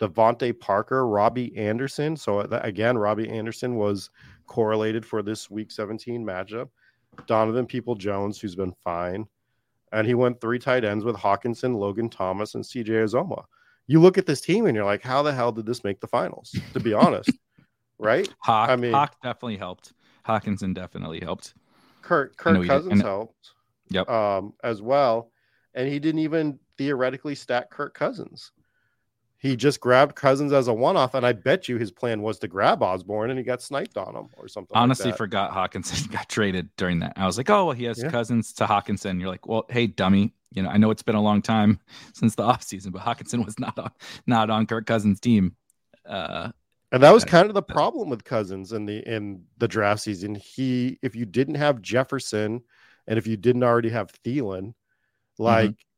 B: DeVante Parker, Robbie Anderson. So again, Robbie Anderson was correlated for this Week 17 matchup. Donovan Peoples-Jones, who's been fine, and he went three tight ends with Hockenson, Logan Thomas, and CJ Uzomah. You look at this team and you're like, how the hell did this make the finals? To be honest, right?
A: Hawk, I mean, Hawk definitely helped. Hockenson definitely helped.
B: Kirk Kirk Cousins helped.
A: Yep.
B: Um, as well, and he didn't even theoretically stack Kirk Cousins. He just grabbed Cousins as a one-off, and I bet you his plan was to grab Osborn, and he got sniped on him or something.
A: Honestly,
B: like
A: forgot Hockenson got traded during that. I was like, oh, well, he has yeah. Cousins to Hockenson. You're like, well, hey, dummy. You know, I know it's been a long time since the offseason, but Hockenson was not on not on Kirk Cousins' team. Uh,
B: and that was kind of the problem with Cousins in the in the draft season. He, if you didn't have Jefferson, and if you didn't already have Thielen, mm-hmm. like mm-hmm.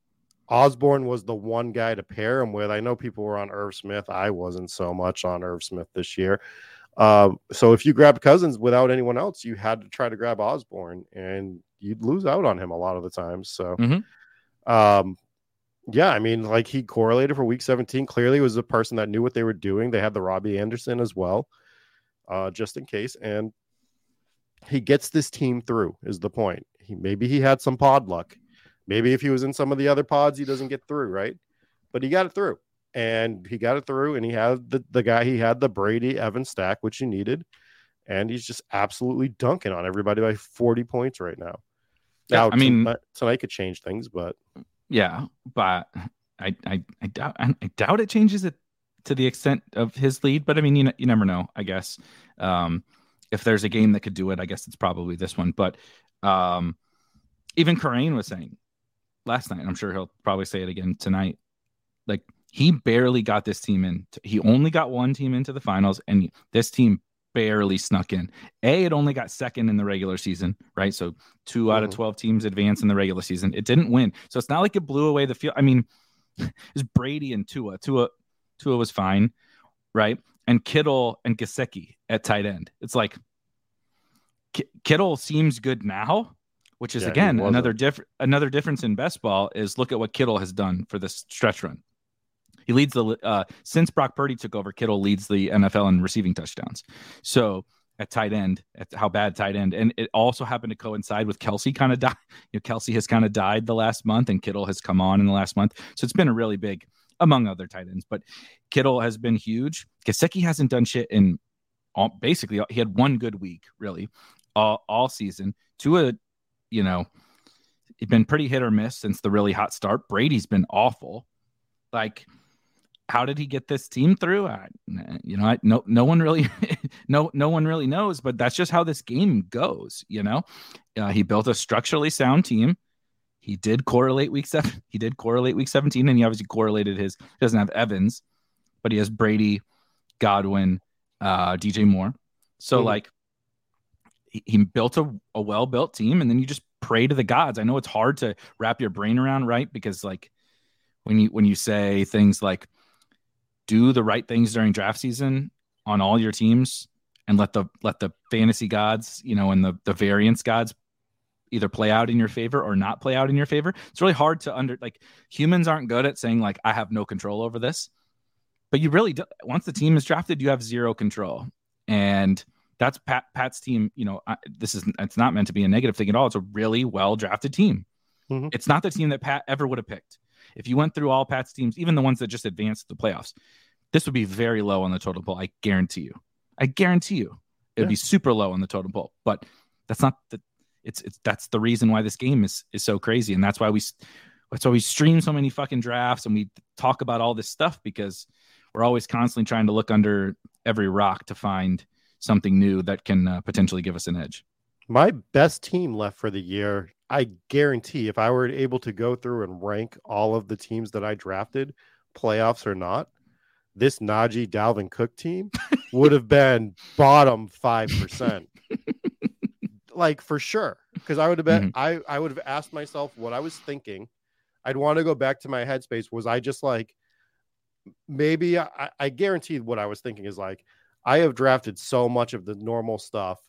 B: Osborn was the one guy to pair him with. I know people were on Irv Smith. I wasn't so much on Irv Smith this year. Um, so if you grabbed Cousins without anyone else, you had to try to grab Osborn, and you'd lose out on him a lot of the times. So, mm-hmm. um, yeah, I mean, like he correlated for week 17. Clearly, was a person that knew what they were doing. They had the Robbie Anderson as well, uh, just in case. And he gets this team through, is the point. He maybe he had some pod luck. Maybe if he was in some of the other pods, he doesn't get through, right? But he got it through. And he got it through, and he had the, the guy, he had the Brady Evan stack, which he needed. And he's just absolutely dunking on everybody by 40 points right now.
A: Now, I mean,
B: tonight, tonight could change things, but
A: yeah, but I I, I doubt I, doubt it changes it to the extent of his lead. But I mean, you you never know. I guess um, if there's a game that could do it, I guess it's probably this one. But um, even Kerrane was saying last night, I'm sure he'll probably say it again tonight. Like he barely got this team in. He only got one team into the finals, and this team barely snuck in. A, it only got second in the regular season, right? So 2 mm. out of mm-hmm. 12 teams advance in the regular season. It didn't win. So it's not like it blew away the field. I mean, it's Brady and Tua. Tua Tua was fine, right? And Kittle and Gesicki at tight end. It's like K- Kittle seems good now, which is yeah, again another different another difference in best ball is look at what Kittle has done for this stretch run. He leads the uh, since Brock Purdy took over. Kittle leads the NFL in receiving touchdowns. So at tight end, at how bad tight end, and it also happened to coincide with Kelce kind of died. You know, Kelce has kind of died the last month, and Kittle has come on in the last month. So it's been a really big, among other tight ends. But Kittle has been huge. Gesicki hasn't done shit in all, basically. He had one good week, really, all, all season. To a, you know, it's been pretty hit or miss since the really hot start. Brady's been awful. Like how did he get this team through? I, you know, I, no, no one really, no, no one really knows. But that's just how this game goes. You know, uh, he built a structurally sound team. He did correlate week seven. He did correlate week seventeen, and he obviously correlated his. He doesn't have Evans, but he has Brady, Godwin, uh, DJ Moore. So mm-hmm. like, he, built a, a well built team, and then you just pray to the gods. I know it's hard to wrap your brain around, right? Because like when you when you say things like do the right things during draft season on all your teams and let the let the fantasy gods, you know, and the the variance gods either play out in your favor or not play out in your favor. It's really hard to under like humans aren't good at saying like I have no control over this. But you really do, once the team is drafted, you have zero control. And that's Pat Pat's team, you know, I, this is it's not meant to be a negative thing at all. It's a really well drafted team. Mm-hmm. It's not the team that Pat ever would have picked. If you went through all Pat's teams, even the ones that just advanced the playoffs, this would be very low on the total poll. I guarantee you. I guarantee you it would yeah. be super low on the total poll. But that's not the it's it's that's the reason why this game is is so crazy, and that's why we that's why we stream so many fucking drafts and we talk about all this stuff because we're always constantly trying to look under every rock to find something new that can uh, potentially give us an edge.
B: My best team left for the year I guarantee if I were able to go through and rank all of the teams that I drafted, playoffs or not, this Najee Dalvin Cook team would have been bottom 5%. like for sure. Because I would have been, mm-hmm. I, I would have asked myself what I was thinking. I'd want to go back to my headspace. Was I just like, maybe I, I guarantee what I was thinking is like, I have drafted so much of the normal stuff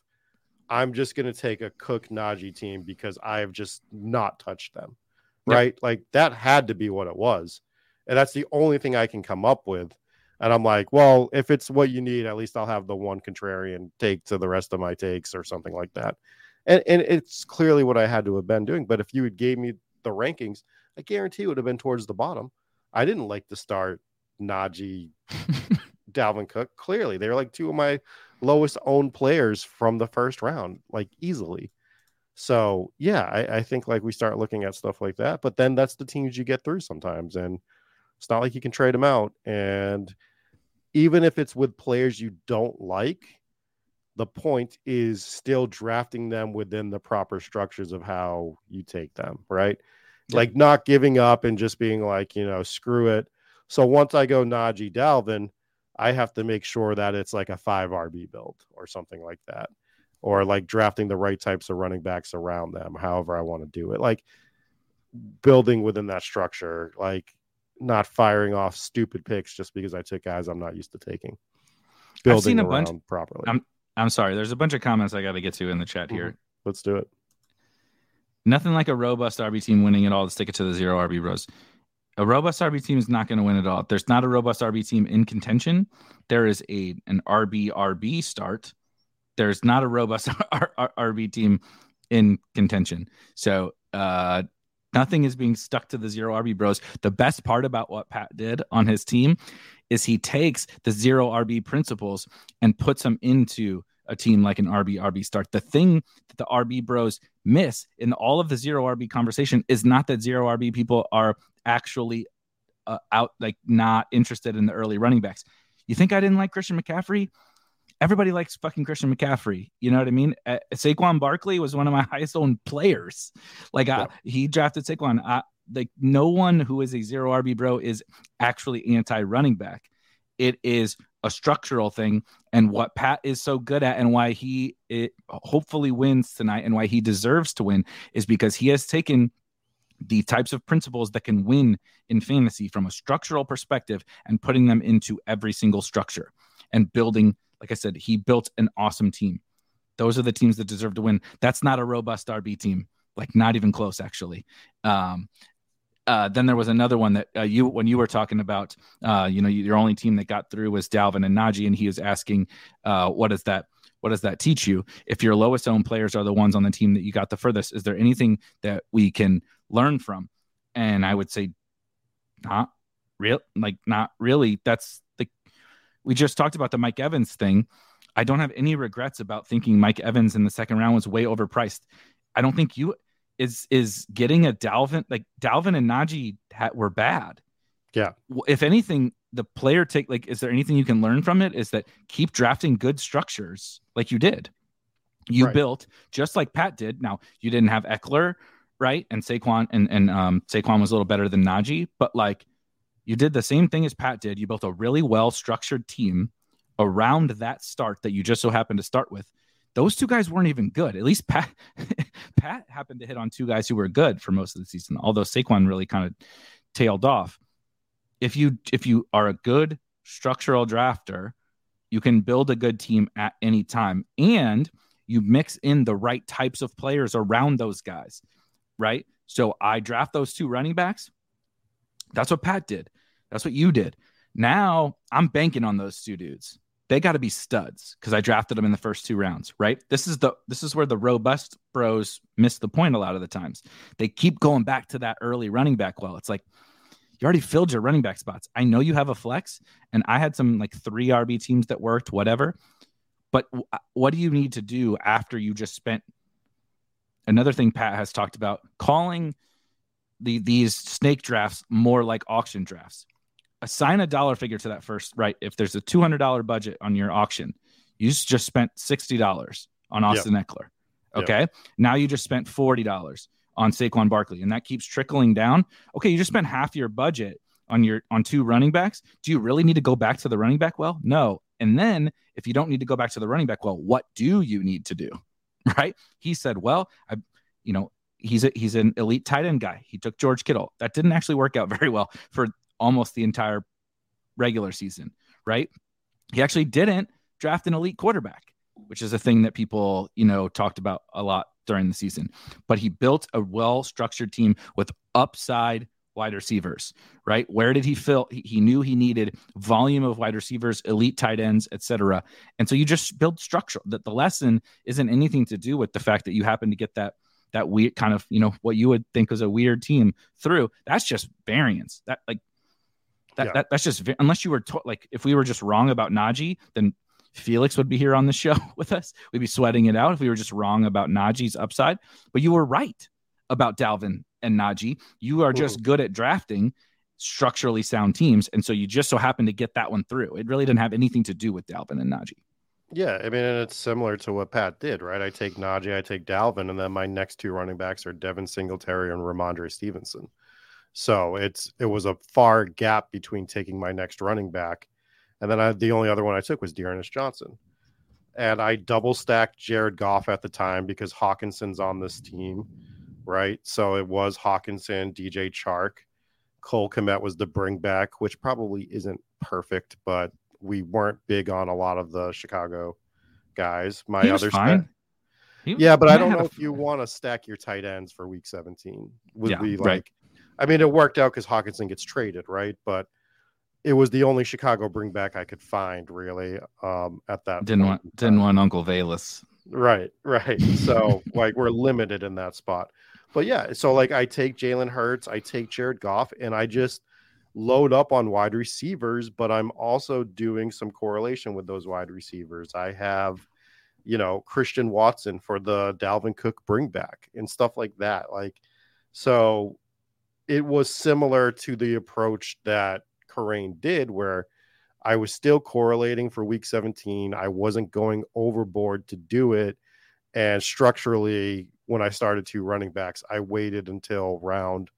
B: I'm just going to take a Cook Najee team because I have just not touched them. Right. Like that had to be what it was. And that's the only thing I can come up with. And I'm like, well, if it's what you need, at least I'll have the one contrarian take to the rest of my takes or something like that. And and it's clearly what I had to have been doing. But if you had gave me the rankings, I guarantee it would have been towards the bottom. I didn't like to start Najee, Dalvin Cook. Clearly, they're like two of my lowest owned players from the first round, like easily. So yeah, I, I, think like we start looking at stuff like that, but then that's the teams you get through sometimes, and it's not like you can trade them out. And even if it's with players you don't like, the point is still drafting them within the proper structures of how you take them, right? Yeah. Like not giving up and just being like, you know, screw it. So once I go Najee Dalvin, I have to make sure that it's like a five RB build or something like that or like drafting the right types of running backs around them, however I want to do it. Like building within that structure, like not firing off stupid picks just because I took guys I'm not used to taking.
A: Building I've seen a bunch
B: properly.
A: I'm I'm sorry. There's a bunch of comments I got to get to in the chat here. Mm-hmm.
B: Let's do it.
A: Nothing like a robust RB team winning it all to stick it to the zero RB bros. A robust RB team is not going to win it all. There's not a robust RB team in contention. There is a an RB RB start there's not a robust RB team in contention. So uh, nothing is being stuck to the zero RB bros. The best part about what Pat did on his team is he takes the zero RB principles and puts them into a team like an RB RB start. The thing that the RB bros miss in all of the zero RB conversation is not that zero RB people are actually uh, out like not interested in the early running backs. You think I didn't like Christian McCaffrey? everybody likes fucking Christian McCaffrey. You know what I mean? Uh, Saquon Barkley was one of my highest owned players. Like yeah. he drafted Saquon. I, like no one who is a zero RB bro is actually anti running back. It is a structural thing, and what Pat is so good at, and why he it hopefully wins tonight, and why he deserves to win, is because he has taken the types of principles that can win in fantasy from a structural perspective and putting them into every single structure and building like I said, he built an awesome team. Those are the teams that deserve to win. That's not a robust RB team, like not even close, actually. Um, uh, then there was another one that uh, you when you were talking about, uh, you know, your only team that got through was Dalvin and Najee, and he was asking, uh, what does that what does that teach you? If your lowest owned players are the ones on the team that you got the furthest, is there anything that we can learn from? And I would say, not real, like not really. That's the we just talked about the Mike Evans thing. I don't have any regrets about thinking Mike Evans in the second round was way overpriced. I don't think you is is getting a Dalvin like Dalvin and Najee were bad.
B: Yeah.
A: If anything, the player take like, is there anything you can learn from it? Is that keep drafting good structures like you did. You right. built just like Pat did. Now you didn't have Ekeler, right? And Saquon and and um Saquon was a little better than Najee, but like you did the same thing as Pat did. You built a really well structured team around that start that you just so happened to start with. Those two guys weren't even good. At least Pat Pat happened to hit on two guys who were good for most of the season, although Saquon really kind of tailed off. If you if you are a good structural drafter, you can build a good team at any time and you mix in the right types of players around those guys, right? So I draft those two running backs. That's what Pat did. That's what you did. Now I'm banking on those two dudes. They got to be studs because I drafted them in the first two rounds, right? This is the this is where the robust bros miss the point a lot of the times. They keep going back to that early running back well. It's like you already filled your running back spots. I know you have a flex, and I had some like three RB teams that worked, whatever. But w- uh, what do you need to do after you just spent? Another thing Pat has talked about calling the these snake drafts more like auction drafts assign a dollar figure to that first, right? If there's a $200 budget on your auction, you just spent $60 on Austin yep. Ekeler. Okay. Yep. Now you just spent $40 on Saquon Barkley and that keeps trickling down. Okay. You just spent half your budget on your on two running backs. Do you really need to go back to the running back well? No. And then if you don't need to go back to the running back well, what do you need to do? Right? He said, "Well, I you know, he's a, he's an elite tight end guy. He took George Kittle. That didn't actually work out very well for almost the entire regular season, right? He actually didn't draft an elite quarterback, which is a thing that people, you know, talked about a lot during the season. But he built a well structured team with upside wide receivers, right? Where did he fill? He knew he needed volume of wide receivers, elite tight ends, etc. And so you just build structure. That the lesson isn't anything to do with the fact that you happen to get that that weird kind of you know what you would think was a weird team through. That's just variance. That like that, yeah. that that's just unless you were to- like if we were just wrong about Najee, then Felix would be here on the show with us. We'd be sweating it out if we were just wrong about Najee's upside. But you were right about Dalvin and Najee. You are just mm. good at drafting structurally sound teams. And so you just so happen to get that one through. It really didn't have anything to do with Dalvin and Najee.
B: Yeah, I mean, and it's similar to what Pat did, right? I take Najee, I take Dalvin, and then my next two running backs are Devin Singletary and Rhamondre Stevenson. So it's it was a far gap between taking my next running back, and then I, the only other one I took was D'Ernest Johnson, and I double stacked Jared Goff at the time because Hockenson's on this team, right? So it was Hockenson, DJ Chark, Cole Kmet was the bring back, which probably isn't perfect, but we weren't big on a lot of the Chicago guys. My other fine. yeah, but I don't know if you want to stack your tight ends for week 17. Would yeah, we like right. I mean, it worked out because Hockenson gets traded, right? But it was the only Chicago bring back I could find really um, at that.
A: Didn't want didn't want Uncle Valus.
B: Right, right. So like we're limited in that spot. But yeah, so like I take Jalen Hurts, I take Jared Goff, and I just load up on wide receivers, but I'm also doing some correlation with those wide receivers. I have, you know, Christian Watson for the Dalvin Cook bring back and stuff like that. Like, so it was similar to the approach that Kerrane did, where I was still correlating for week 17. I wasn't going overboard to do it. And structurally, when I started two running backs, I waited until round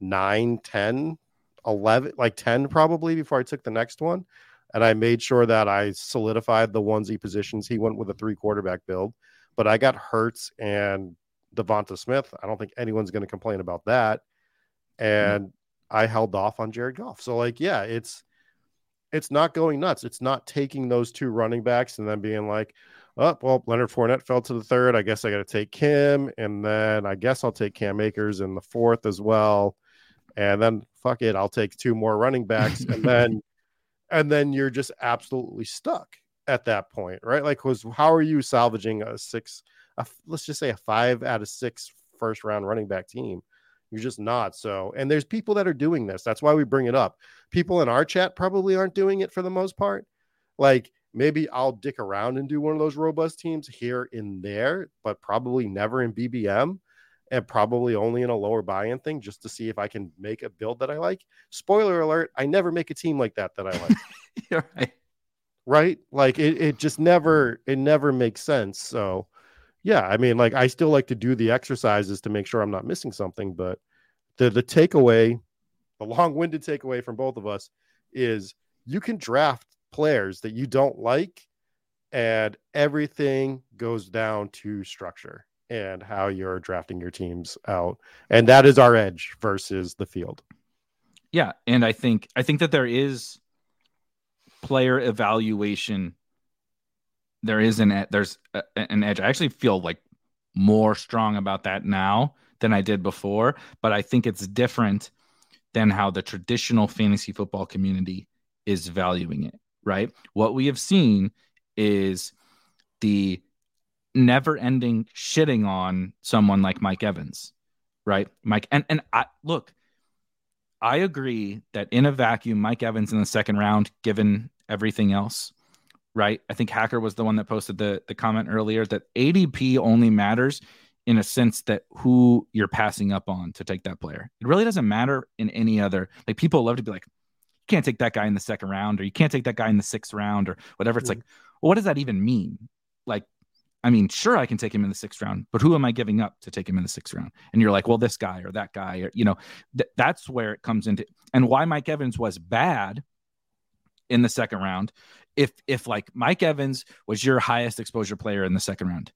B: 9, 10, 11, like 10 probably before I took the next one. And I made sure that I solidified the onesie positions. He went with a three quarterback build, but I got Hurts and Devonta Smith. I don't think anyone's going to complain about that. Mm-hmm. and I held off on Jared Goff. So like, yeah, it's it's not going nuts. It's not taking those two running backs and then being like, oh, well, Leonard Fournette fell to the third. I guess I got to take him, and then I guess I'll take Cam Akers in the fourth as well, and then fuck it, I'll take two more running backs, and then and then you're just absolutely stuck at that point, right? Like, was how are you salvaging a six? A, let's just say a five out of six first round running back team you're just not. So, and there's people that are doing this. That's why we bring it up. People in our chat probably aren't doing it for the most part. Like maybe I'll dick around and do one of those robust teams here and there, but probably never in BBM and probably only in a lower buy-in thing just to see if I can make a build that I like. Spoiler alert, I never make a team like that that I like. You're right. Right? Like it, it just never it never makes sense. So yeah, I mean, like I still like to do the exercises to make sure I'm not missing something, but the the takeaway, the long-winded takeaway from both of us is you can draft players that you don't like and everything goes down to structure and how you're drafting your teams out. And that is our edge versus the field.
A: Yeah, and I think I think that there is player evaluation there is an there's a, an edge. I actually feel like more strong about that now than I did before, but I think it's different than how the traditional fantasy football community is valuing it, right? What we have seen is the never ending shitting on someone like Mike Evans, right? Mike and and I look, I agree that in a vacuum Mike Evans in the second round given everything else right? I think Hacker was the one that posted the the comment earlier that ADP only matters in a sense that who you're passing up on to take that player. It really doesn't matter in any other. Like people love to be like, you can't take that guy in the second round, or you can't take that guy in the sixth round, or whatever. It's mm-hmm. like, well, what does that even mean? Like, I mean, sure, I can take him in the sixth round, but who am I giving up to take him in the sixth round? And you're like, well, this guy or that guy, or you know, th- that's where it comes into. And why Mike Evans was bad in the second round if if like Mike Evans was your highest exposure player in the second round,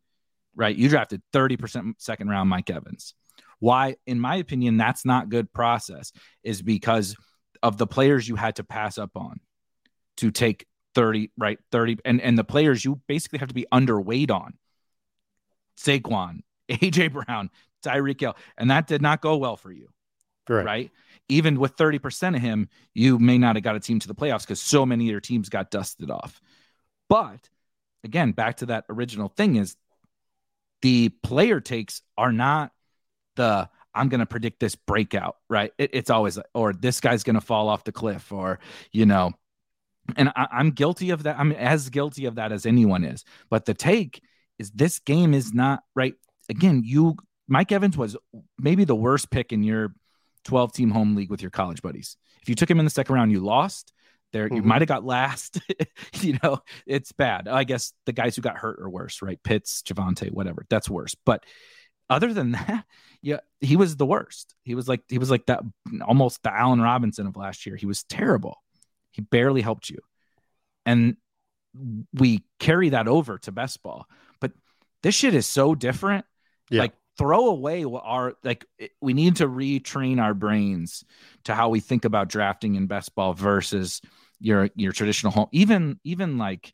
A: right? You drafted 30% second round Mike Evans. Why, in my opinion, that's not good process is because of the players you had to pass up on to take 30, right? 30 and, and the players you basically have to be underweight on. Saquon, AJ Brown, Tyreek Hill. And that did not go well for you. Right. right? even with 30% of him, you may not have got a team to the playoffs because so many of your teams got dusted off. But again, back to that original thing is the player takes are not the I'm going to predict this breakout, right? It, it's always or this guy's going to fall off the cliff, or you know, and I, I'm guilty of that. I'm as guilty of that as anyone is. But the take is this game is not right. Again, you Mike Evans was maybe the worst pick in your 12 team home league with your college buddies. If you took him in the second round, you lost. There, mm-hmm. you might have got last. you know, it's bad. I guess the guys who got hurt are worse, right? Pitts, Javonte, whatever. That's worse. But other than that, yeah, he was the worst. He was like he was like that almost the Allen Robinson of last year. He was terrible. He barely helped you. And we carry that over to best ball. But this shit is so different. Yeah. Like throw away what our like we need to retrain our brains to how we think about drafting in best ball versus your your traditional home even even like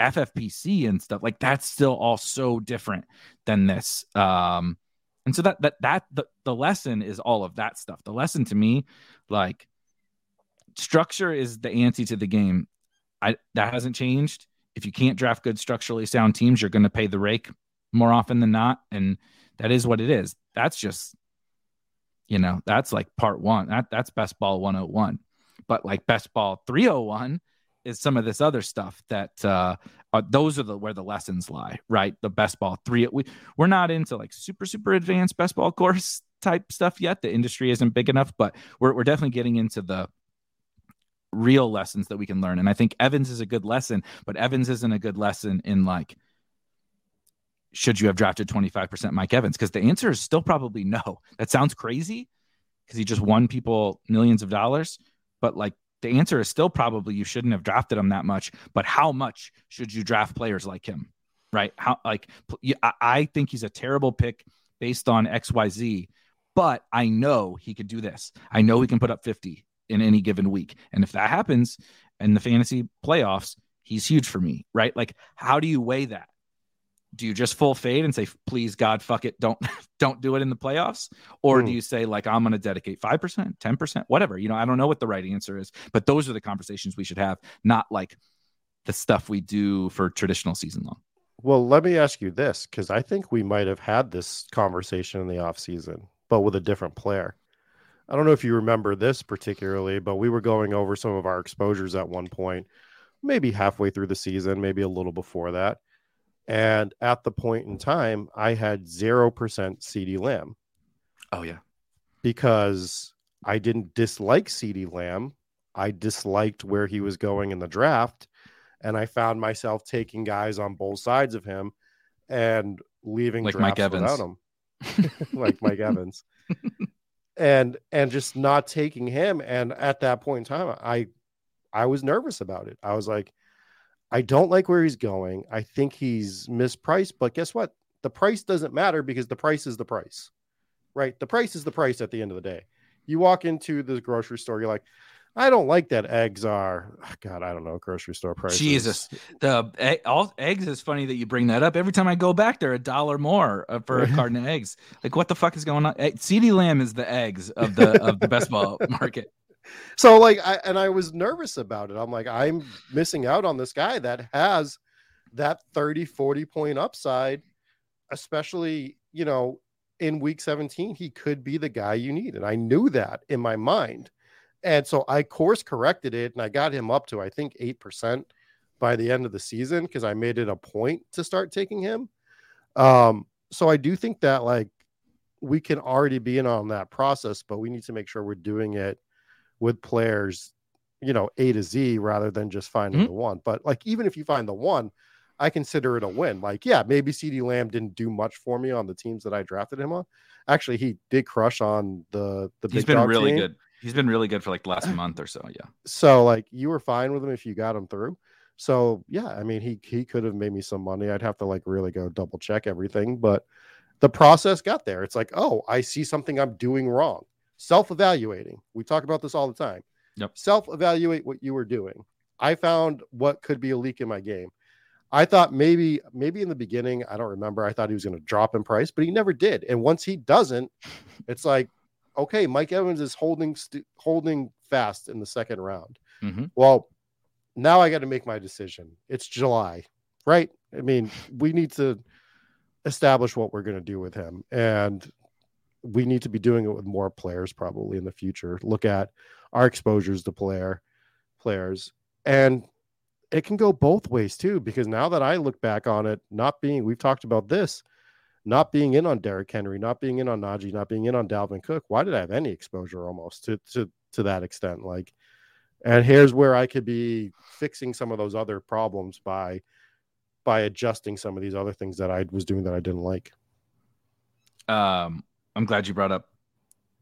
A: ffpc and stuff like that's still all so different than this um and so that that that the, the lesson is all of that stuff the lesson to me like structure is the ante to the game i that hasn't changed if you can't draft good structurally sound teams you're going to pay the rake more often than not and that is what it is. That's just, you know, that's like part one. That that's best ball 101. But like best ball 301 is some of this other stuff that uh, those are the where the lessons lie, right? The best ball three. We we're not into like super super advanced best ball course type stuff yet. The industry isn't big enough, but we're we're definitely getting into the real lessons that we can learn. And I think Evans is a good lesson, but Evans isn't a good lesson in like should you have drafted 25% Mike Evans? Because the answer is still probably no. That sounds crazy because he just won people millions of dollars. But like the answer is still probably you shouldn't have drafted him that much. But how much should you draft players like him? Right? How like I think he's a terrible pick based on XYZ, but I know he could do this. I know he can put up 50 in any given week. And if that happens in the fantasy playoffs, he's huge for me, right? Like, how do you weigh that? Do you just full fade and say please god fuck it don't don't do it in the playoffs or mm. do hmm. you say like i'm going to dedicate 5% 10% whatever you know i don't know what the right answer is but those are the conversations we should have not like the stuff we do for traditional season long
B: well let me ask you this because i think we might have had this conversation in the off season but with a different player i don't know if you remember this particularly but we were going over some of our exposures at one point maybe halfway through the season maybe a little before that and at the point in time, I had 0% CeeDee Lamb.
A: Oh, yeah.
B: Because I didn't dislike CeeDee Lamb. I disliked where he was going in the draft. And I found myself taking guys on both sides of him and leaving
A: like Mike Evans.
B: without him. like Mike Evans. And and just not taking him. And at that point in time, I I was nervous about it. I was like, I don't like where he's going. I think he's mispriced, but guess what? The price doesn't matter because the price is the price, right? The price is the price at the end of the day. You walk into the grocery store, you're like, I don't like that eggs are God, I don't know, grocery store prices.
A: Jesus. The egg, all eggs is funny that you bring that up. Every time I go back there, a dollar more uh, for a carton of eggs. Like what the fuck is going on? CeeDee Lamb is the eggs of the of the best ball market
B: so like I and I was nervous about it. I'm like, I'm missing out on this guy that has that 30, 40 point upside, especially, you know, in week 17, he could be the guy you need. And I knew that in my mind. And so I course corrected it and I got him up to I think 8% by the end of the season because I made it a point to start taking him. Um, so I do think that like we can already be in on that process, but we need to make sure we're doing it with players, you know, A to Z rather than just finding mm-hmm. the one. But like, even if you find the one, I consider it a win. Like, yeah, maybe CeeDee Lamb didn't do much for me on the teams that I drafted him on. Actually, he did crush on the the.
A: He's been really team. good. He's been really good for like the last month or so. Yeah.
B: So like, you were fine with him if you got him through. So yeah, I mean, he he could have made me some money. I'd have to like really go double check everything, but the process got there. It's like, oh, I see something I'm doing wrong self evaluating. We talk about this all the time.
A: Yep.
B: Self evaluate what you were doing. I found what could be a leak in my game. I thought maybe, maybe in the beginning, I don't remember. I thought he was going to drop in price, but he never did. And once he doesn't, it's like, okay, Mike Evans is holding st- holding fast in the second round.
A: Mm-hmm.
B: Well, now I got to make my decision. It's July, right? I mean, we need to establish what we're going to do with him, and we need to be doing it with more players probably in the future. Look at our exposures to player players, and it can go both ways too. Because now that I look back on it, not being we've talked about this, not being in on Derrick Henry, not being in on Najee, not being in on Dalvin Cook. Why did I have any exposure almost to to to that extent? Like, and here's where I could be fixing some of those other problems by by adjusting some of these other things that I was doing that I didn't like.
A: Um, I'm glad you brought up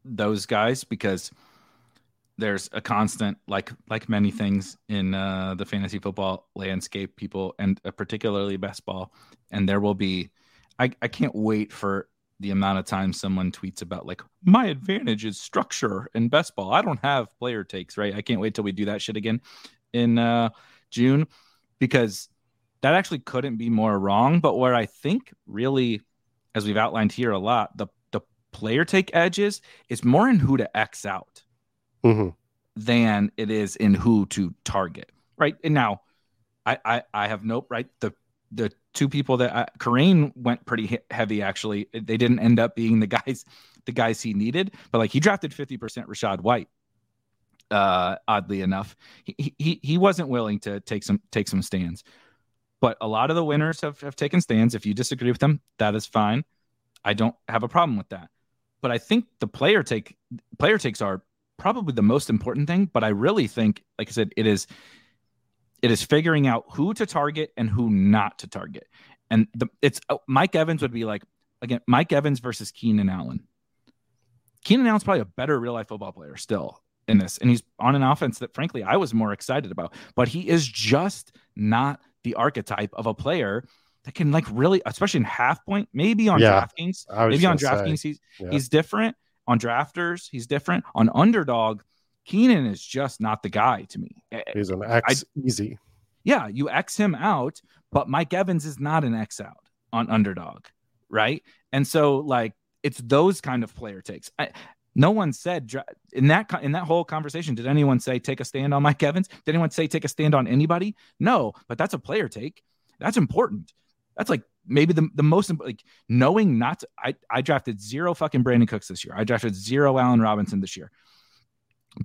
A: those guys because there's a constant like like many things in uh, the fantasy football landscape people and uh, particularly best ball and there will be I, I can't wait for the amount of time someone tweets about like my advantage is structure in best ball i don't have player takes right? I can't wait till we do that shit again in uh, june because that actually couldn't be more wrong but where i think really as we've outlined here a lot the player take edges is more in who to X out
B: mm-hmm.
A: than it is in who to target. Right. And now I, I, I have nope. Right. The, the two people that uh, Kerrane went pretty heavy. Actually, they didn't end up being the guys, the guys he needed, but like he drafted 50% Rachaad White. Uh, oddly enough, he, he, he wasn't willing to take some, take some stands, but a lot of the winners have, have taken stands. If you disagree with them, that is fine. I don't have a problem with that but I think the player take player takes are probably the most important thing. But I really think, like I said, it is it is figuring out who to target and who not to target. And the it's oh, Mike Evans would be like again Mike Evans versus Keenan Allen. Keenan Allen's probably a better real life football player still in this, and he's on an offense that frankly I was more excited about. But he is just not the archetype of a player that can like really, especially in half point, maybe on yeah, DraftKings, maybe on DraftKings, he's yeah. he's different. On drafters, he's different. On underdog, Keenan is just not the guy to me.
B: Eh, eh, he's an X I, easy.
A: Yeah, you X him out, but Mike Evans is not an X out on underdog, right? And so like it's those kind of player takes. I, no one said in that in that whole conversation. Did anyone say take a stand on Mike Evans? Did anyone say take a stand on anybody? No, but that's a player take. That's important. That's like maybe the, the most like knowing not to, I, I drafted zero fucking Brandin Cooks this year. I drafted zero Allen Robinson this year.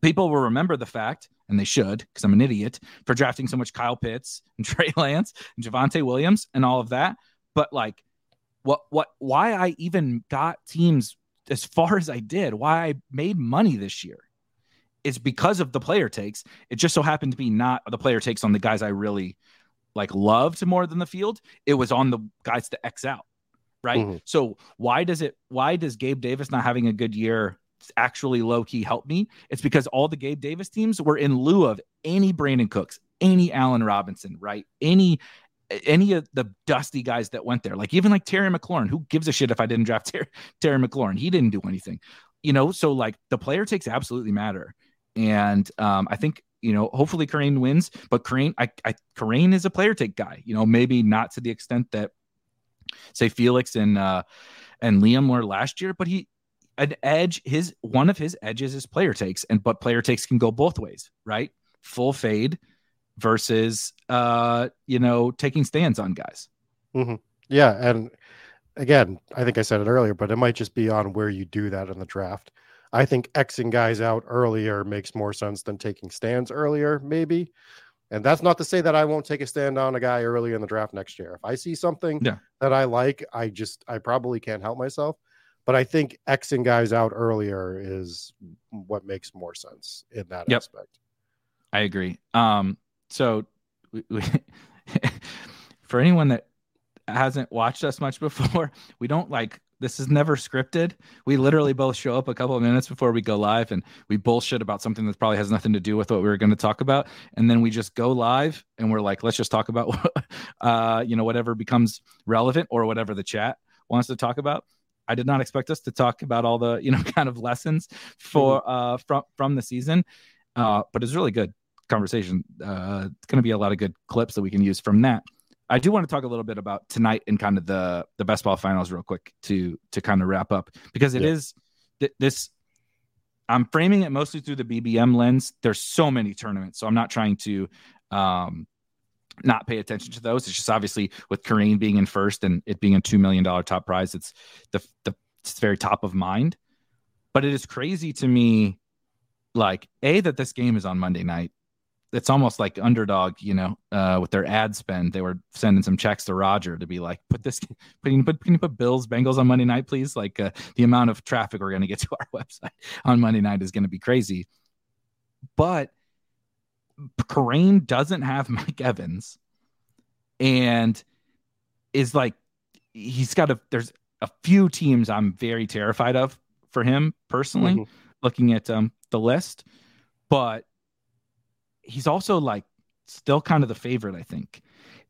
A: People will remember the fact, and they should, because I'm an idiot for drafting so much Kyle Pitts and Trey Lance and Javonte Williams and all of that. But like what what why I even got teams as far as I did, why I made money this year is because of the player takes. It just so happened to be not the player takes on the guys I really like loved more than the field, it was on the guys to X out. Right. Mm-hmm. So why does it why does Gabe Davis not having a good year actually low key help me? It's because all the Gabe Davis teams were in lieu of any Brandin Cooks, any Allen Robinson, right? Any any of the dusty guys that went there, like even like Terry McLaurin, who gives a shit if I didn't draft Terry, Terry McLaurin? He didn't do anything, you know. So like the player takes absolutely matter, and um, I think you know, hopefully Kerrane wins, but Kerrane, I, I Kerrane is a player take guy, you know, maybe not to the extent that say Felix and uh and Liam were last year, but he an edge, his one of his edges is player takes, and but player takes can go both ways, right? Full fade versus uh, you know, taking stands on guys.
B: Mm-hmm. Yeah, and again, I think I said it earlier, but it might just be on where you do that in the draft. I think Xing guys out earlier makes more sense than taking stands earlier, maybe. And that's not to say that I won't take a stand on a guy early in the draft next year. If I see something yeah. that I like, I just I probably can't help myself. But I think Xing guys out earlier is what makes more sense in that yep. aspect.
A: I agree. Um, so we, we for anyone that hasn't watched us much before, we don't like this is never scripted. We literally both show up a couple of minutes before we go live and we bullshit about something that probably has nothing to do with what we were going to talk about. And then we just go live and we're like, let's just talk about, uh, you know, whatever becomes relevant or whatever the chat wants to talk about. I did not expect us to talk about all the, you know, kind of lessons for, mm-hmm. uh, from, from the season. Uh, but it's really good conversation. Uh, it's going to be a lot of good clips that we can use from that. I do want to talk a little bit about tonight and kind of the the best ball finals real quick to to kind of wrap up because it yeah. is th- this I'm framing it mostly through the BBM lens. There's so many tournaments, so I'm not trying to um, not pay attention to those. It's just obviously with Kerrane being in first and it being a two million dollar top prize, it's the the it's very top of mind. But it is crazy to me, like a that this game is on Monday night. It's almost like underdog, you know, uh, with their ad spend. They were sending some checks to Roger to be like, put this, put, can you put, can you put Bills Bengals on Monday night, please? Like uh, the amount of traffic we're going to get to our website on Monday night is going to be crazy. But Kerrane doesn't have Mike Evans and is like he's got a there's a few teams I'm very terrified of for him personally mm-hmm. looking at um the list but he's also like still kind of the favorite I think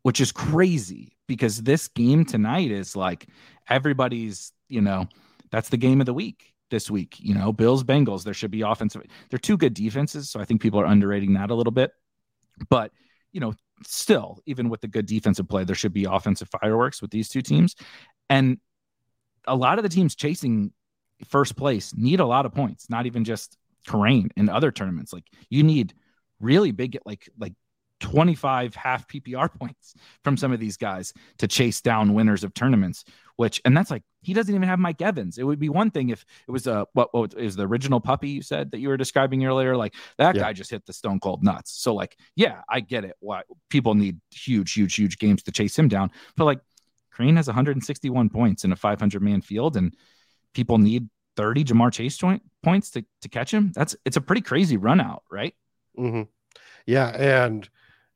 A: which is crazy because this game tonight is like everybody's you know that's the game of the week this week. You know, Bills, Bengals, there should be offensive. They're two good defenses. So I think people are underrating that a little bit. But, you know, still, even with the good defensive play, there should be offensive fireworks with these two teams. And a lot of the teams chasing first place need a lot of points, not even just Kerrane in other tournaments. Like you need really big, like, like 25 half PPR points from some of these guys to chase down winners of tournaments, which, and that's like, he doesn't even have Mike Evans. It would be one thing if it was a, what, what is the original puppy you said that you were describing earlier? Like that yeah. guy just hit the stone cold nuts. So, like, yeah, I get it. Why people need huge, huge, huge games to chase him down. But like, Kerrane has 161 points in a 500 man field, and people need 30 Ja'Marr Chase joint points to, to catch him. That's it's a pretty crazy run out, right?
B: Mm-hmm. Yeah. And,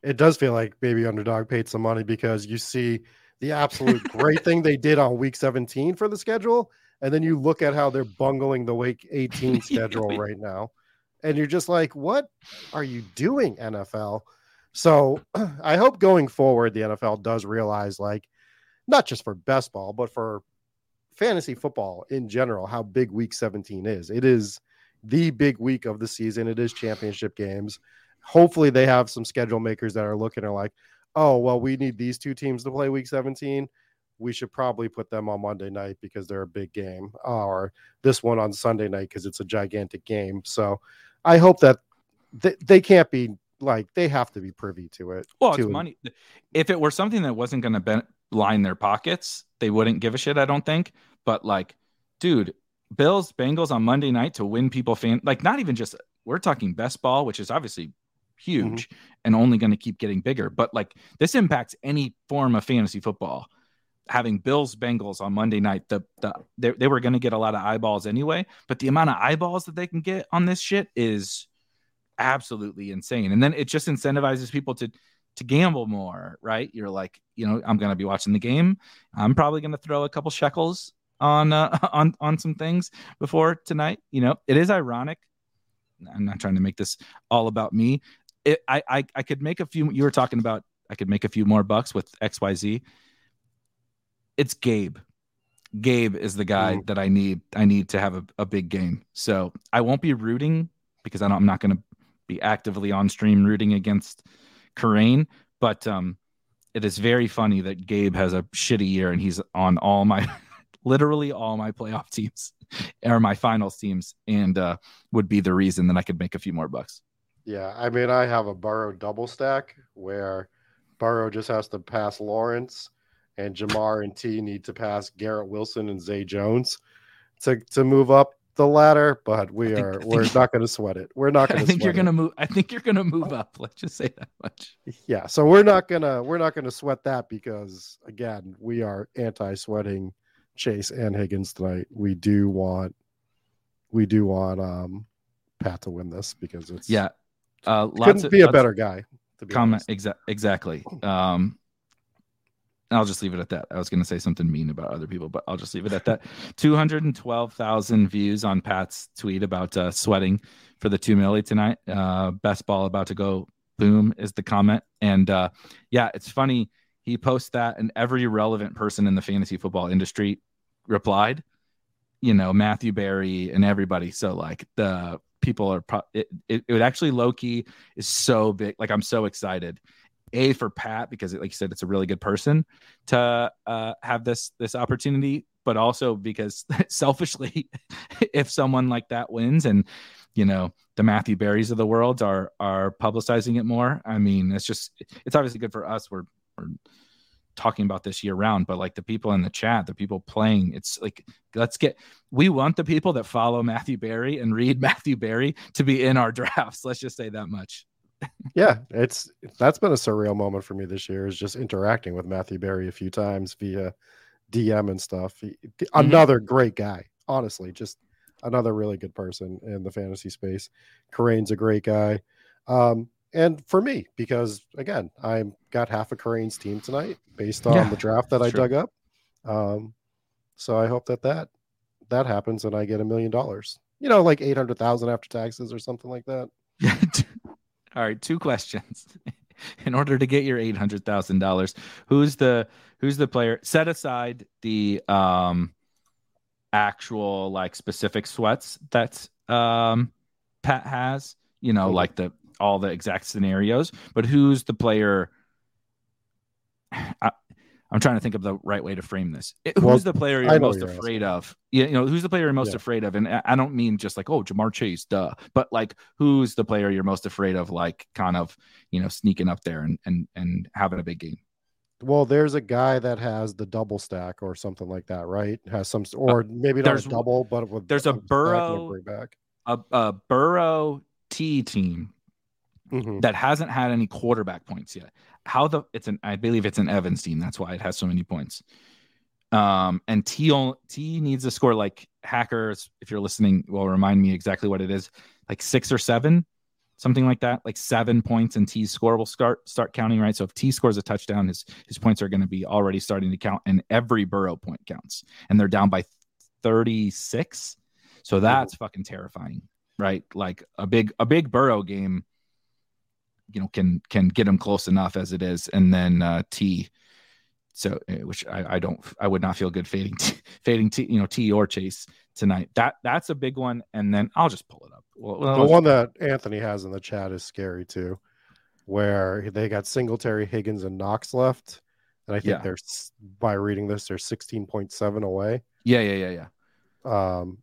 B: it does feel like Baby underdog paid some money because you see the absolute great thing they did on week 17 for the schedule and then you look at how they're bungling the week 18 schedule right now and you're just like what are you doing NFL so I hope going forward the NFL does realize like not just for best ball but for fantasy football in general how big week 17 is it is the big week of the season it is championship games hopefully they have some schedule makers that are looking at like, oh, well, we need these two teams to play week 17. We should probably put them on Monday night because they're a big game, or this one on Sunday night because it's a gigantic game. So I hope that they, they can't be like they have to be privy to it.
A: Well, it's money. If it were something that wasn't going to line their pockets, they wouldn't give a shit. I don't think. But like, dude, Bills Bengals on Monday night to win people fan like not even just we're talking best ball, which is obviously huge mm-hmm. and only going to keep getting bigger. But like this impacts any form of fantasy football. Having Bills Bengals on Monday night, the the they, they were going to get a lot of eyeballs anyway, but the amount of eyeballs that they can get on this shit is absolutely insane. And then it just incentivizes people to to gamble more, right? You're like, you know, I'm going to be watching the game. I'm probably going to throw a couple shekels on uh, on on some things before tonight. You know, it is ironic. I'm not trying to make this all about me it, I, I I could make a few. You were talking about I could make a few more bucks with X Y Z. It's Gabe. Gabe is the guy mm. that I need. I need to have a, a big game. So I won't be rooting because I don't, I'm not going to be actively on stream rooting against Kerrane. But um, it is very funny that Gabe has a shitty year and he's on all my, literally all my playoff teams or my finals teams, and uh, would be the reason that I could make a few more bucks.
B: Yeah, I mean, I have a Burrow double stack where Burrow just has to pass Lawrence, and Ja'Marr and T need to pass Garrett Wilson and Zay Jones to to move up the ladder. But we think, are we're not going to sweat it. We're not going to.
A: I think you're going to move. I think you're going to move up. Let's just say that much.
B: Yeah, so we're not gonna we're not gonna sweat that because again we are anti-sweating Chase and Higgins tonight. We do want we do want um Pat to win this because it's
A: yeah uh,
B: Couldn't of, be a better guy.
A: To be comment exa- exactly. Um, I'll just leave it at that. I was going to say something mean about other people, but I'll just leave it at that. 212,000 views on Pat's tweet about uh, sweating for the two milli tonight. Uh, best ball about to go boom is the comment. And uh, yeah, it's funny. He posts that, and every relevant person in the fantasy football industry replied. You know, Matthew Berry and everybody. So like the people are pro- it, it, it actually Loki is so big like i'm so excited a for Pat because, like you said, it's a really good person to uh, have this this opportunity, but also because selfishly, if someone like that wins and you know the Matthew Berries of the world are are publicizing it more, I mean, it's just it's obviously good for us. We're we're talking about this year round, but like the people in the chat, the people playing, it's like let's get we want the people that follow Matthew Berry and read Matthew Berry to be in our drafts. Let's just say that much
B: yeah, it's that's been a surreal moment for me this year is just interacting with Matthew Berry a few times via DM and stuff. He, mm-hmm. Another great guy, honestly, just another really good person in the fantasy space. Kerrane's a great guy. Um, and for me, because again, I got half of Kerrane's team tonight based on yeah, the draft that I dug up. Um, so I hope that that that happens and I get a million dollars. You know, like eight hundred thousand after taxes or something like that.
A: All right, two questions. In order to get your eight hundred thousand dollars, who's the who's the player? Set aside the um actual like specific sweats that um Pat has, you know, like the all the exact scenarios, but who's the player? I, I'm trying to think of the right way to frame this. Who's well, the player you're most you're afraid asking. of? You know, who's the player you're most yeah. afraid of? And I don't mean just like, oh, Ja'Marr Chase, duh. But like, who's the player you're most afraid of? Like, kind of, you know, sneaking up there and and and having a big game.
B: Well, there's a guy that has the double stack or something like that, right? Has some, uh, or maybe not a double, but with,
A: there's a Burrow, a, a Burrow T team mm-hmm. that hasn't had any quarterback points yet. How the it's an I believe it's an Evans team. That's why it has so many points. Um, and T T needs to score like hackers. If you're listening, will remind me exactly what it is, like six or seven, something like that, like seven points, and T's score will start start counting right. So if T scores a touchdown, his his points are going to be already starting to count, and every Burrow point counts, and they're down by 36. So that's fucking terrifying, right? Like a big a big Burrow game you know can can get him close enough as it is, and then uh, T. So, eh, which I, I don't, I would not feel good fading, t- fading T, you know, T or Chase tonight. That that's a big one, and then I'll just pull it up.
B: Well, the one that Anthony has in the chat is scary too, where they got Singletary, Higgins, and Knox left, and I think yeah. they're by reading this, they're sixteen point seven away.
A: Yeah, yeah, yeah,
B: yeah. Um,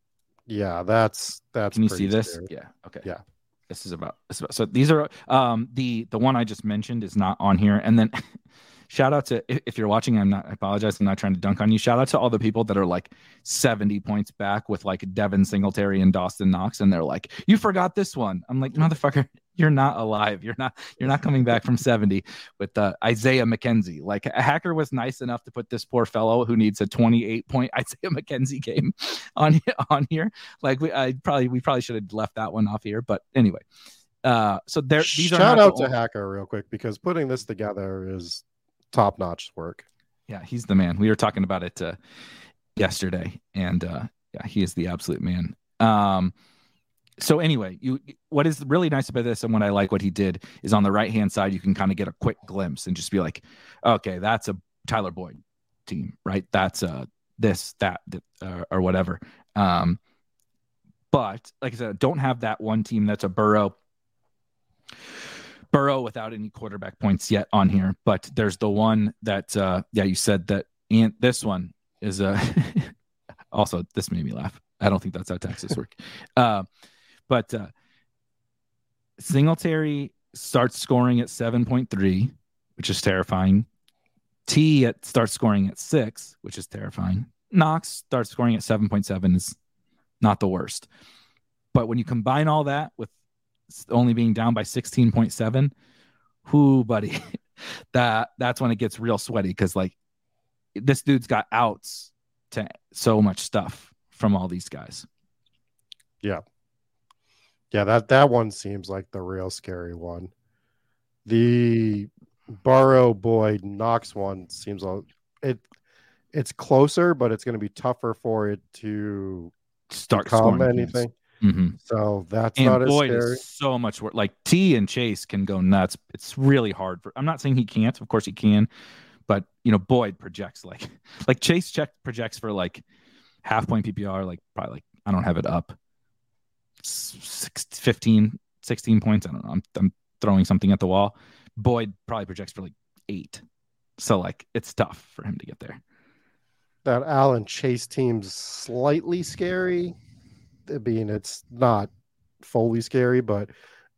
B: yeah, that's that's.
A: Can you see this?
B: Scary.
A: Yeah. Okay.
B: Yeah
A: this is about, this is about so these are um the the one i just mentioned is not on here. And then shout out to if you're watching i'm not i apologize i'm not trying to dunk on you. Shout out to all the people that are like 70 points back with like devin singletary and dawson knox. And they're like you forgot this one. I'm like motherfucker you're not alive. You're not you're not coming back from 70 with uh, Isaiah McKenzie. Like a hacker was nice enough to put this poor fellow who needs a 28 point Isaiah McKenzie game on on here. Like we I probably we probably should have left that one off here, but anyway. Uh, so there these
B: shout out to only... hacker real quick because putting this together is top notch work.
A: Yeah, he's the man. We were talking about it uh, yesterday, and uh, yeah, he is the absolute man. Um, so anyway, you what is really nice about this and what I like what he did is on the right hand side you can kind of get a quick glimpse and just be like, okay, that's a Tyler Boyd team, right? That's uh this that, uh, or whatever. Um, but like I said, don't have that one team that's a Burrow. Burrow without any quarterback points yet on here, but there's the one that uh yeah you said that and this one is uh also this made me laugh. I don't think that's how taxes work. Uh, but uh, Singletary starts scoring at 7.3, which is terrifying. T at, starts scoring at six, which is terrifying. Knox starts scoring at 7.7 is not the worst. But when you combine all that with only being down by 16.7, who, buddy, that that's when it gets real sweaty because like this dude's got outs to so much stuff from all these guys.
B: Yeah. Yeah, that that one seems like the real scary one. The Burrow Boyd Knox one seems a it it's closer, but it's going to be tougher for it to
A: start come
B: anything.
A: Mm-hmm.
B: So that's
A: and
B: not
A: Boyd
B: as scary.
A: Is so much work. Like T and Chase can go nuts. It's really hard for. I'm not saying he can't. Of course he can, but you know Boyd projects like like Chase check projects for like half point PPR. Like probably like I don't have it up 15, 16 points. I don't know. I'm, I'm throwing something at the wall. Boyd probably projects for like eight. So like it's tough for him to get there.
B: That Allen Chase team's slightly scary. I mean, it's not fully scary, but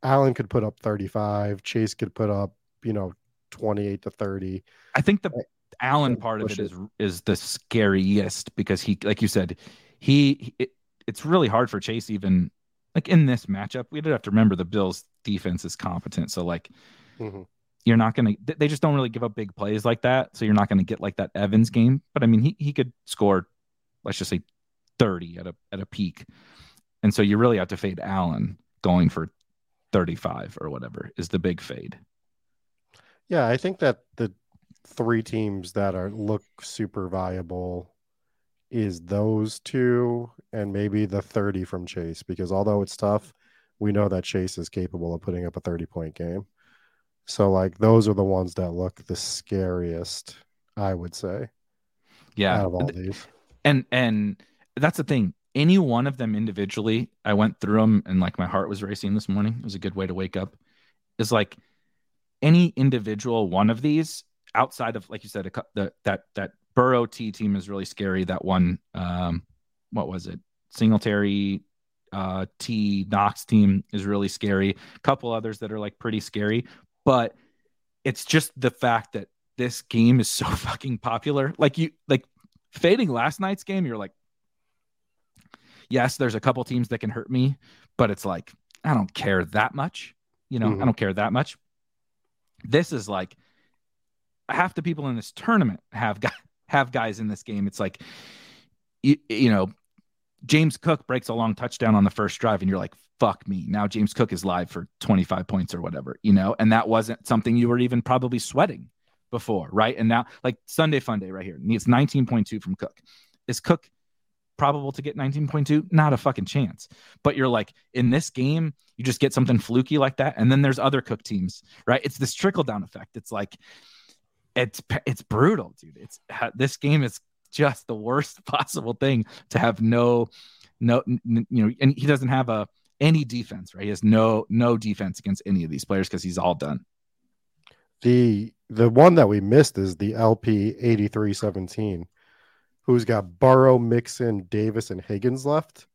B: Allen could put up 35. Chase could put up, you know, 28 to 30.
A: I think the eh, Allen eh, part of it is is the scariest because he, like you said, he it, it's really hard for Chase even like in this matchup. We did have to remember the Bills defense is competent, so like mm-hmm. you're not gonna. They just don't really give up big plays like that, so you're not gonna get like that Evans game. But I mean, he he could score, let's just say, thirty at a at a peak, and so you really have to fade Allen going for 35 or whatever is the big fade.
B: Yeah, I think that the three teams that are look super viable is those two and maybe the 30 from Chase because although it's tough, we know that Chase is capable of putting up a 30 point game. So like those are the ones that look the scariest, I would say.
A: Yeah.
B: Out of all these.
A: And and that's the thing. Any one of them individually, I went through them and like my heart was racing this morning. It was a good way to wake up. Is like any individual one of these outside of like you said, a, the, that that Burrow T team is really scary. That one, um, what was it? Singletary uh, T Knox team is really scary. A couple others that are like pretty scary, but it's just the fact that this game is so fucking popular. Like you, like fading last night's game, you're like, yes, there's a couple teams that can hurt me, but it's like I don't care that much. You know, mm-hmm. I don't care that much. This is like half the people in this tournament have got have guys in this game. It's like you, you know, James Cook breaks a long touchdown on the first drive, and you're like, fuck me. Now James Cook is live for 25 points or whatever, you know, and that wasn't something you were even probably sweating before, right? And now, like Sunday Fun Day right here, needs 19.2 from Cook. Is Cook probable to get 19.2? Not a fucking chance. But you're like, in this game, you just get something fluky like that. And then there's other Cook teams, right? It's this trickle down effect. It's like, it's it's brutal, dude. It's this game is just the worst possible thing to have no no you know and he doesn't have a any defense right? He has no no defense against any of these players because he's all done.
B: The the one that we missed is the lp 8317 who's got burrow mixon davis and higgins left.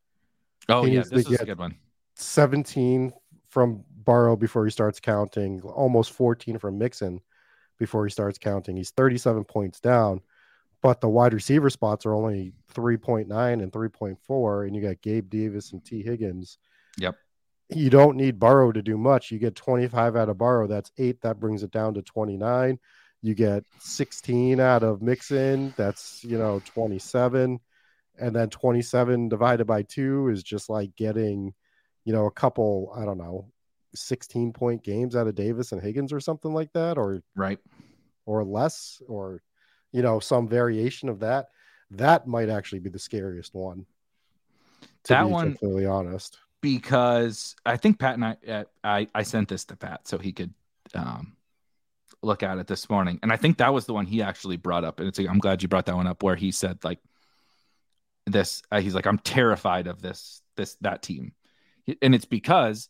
A: Oh he yeah this is a good one.
B: 17 from burrow before he starts counting almost 14 from mixon before he starts counting. He's 37 points down, but the wide receiver spots are only 3.9 and 3.4, and you got Gabe Davis and T. Higgins.
A: Yep.
B: You don't need Burrow to do much. You get 25 out of Burrow. That's eight. That brings it down to 29. You get 16 out of Mixon. That's, you know, 27. And then 27 divided by two is just like getting, you know, a couple, I don't know, 16 point games out of Davis and Higgins or something like that, or
A: right,
B: or less, or you know, some variation of that. That might actually be the scariest one.
A: that one,
B: completely honest,
A: because I think Pat and I, I, I sent this to Pat so he could um, look at it this morning, and I think that was the one he actually brought up, and it's like, I'm glad you brought that one up where he said like this, uh, he's like, I'm terrified of this, this that team, and it's because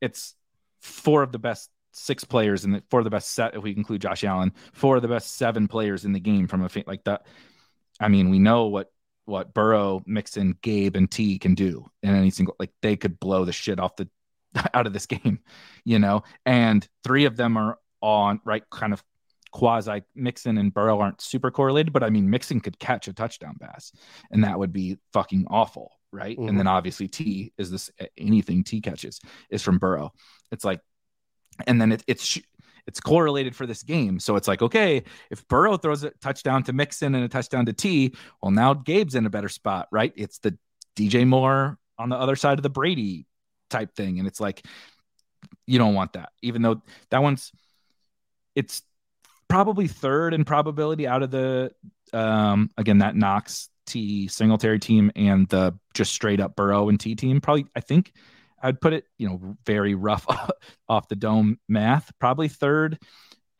A: it's four of the best six players and four of the best set if we include Josh Allen, four of the best seven players in the game from a like that. I mean, we know what what Burrow, Mixon, Gabe, and T can do in any single like they could blow the shit off the out of this game, you know. And three of them are on right kind of quasi Mixon and Burrow aren't super correlated, but I mean Mixon could catch a touchdown pass, and that would be fucking awful right? Mm-hmm. And then obviously T is this anything T catches is from Burrow. It's like, and then it, it's it's correlated for this game. So it's like, okay, if Burrow throws a touchdown to Mixon and a touchdown to T, well, now Gabe's in a better spot, right? It's the DJ Moore on the other side of the Brady type thing. And it's like, you don't want that, even though that one's, it's probably third in probability out of the, um, again, that Knox T Singletary team and the just straight up Burrow and T team. Probably, I think I'd put it, you know, very rough off the dome math. Probably third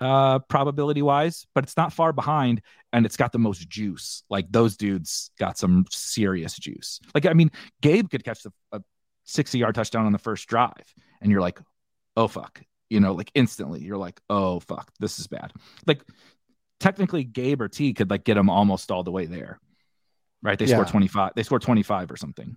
A: uh probability wise, but it's not far behind and it's got the most juice. Like those dudes got some serious juice. Like I mean, Gabe could catch the, a 60 yard touchdown on the first drive and you're like, "Oh fuck." you know, like instantly. You're like, oh fuck, this is bad. Like technically Gabe or T could like get them almost all the way there. Right. They yeah. scored 25. They scored 25 or something.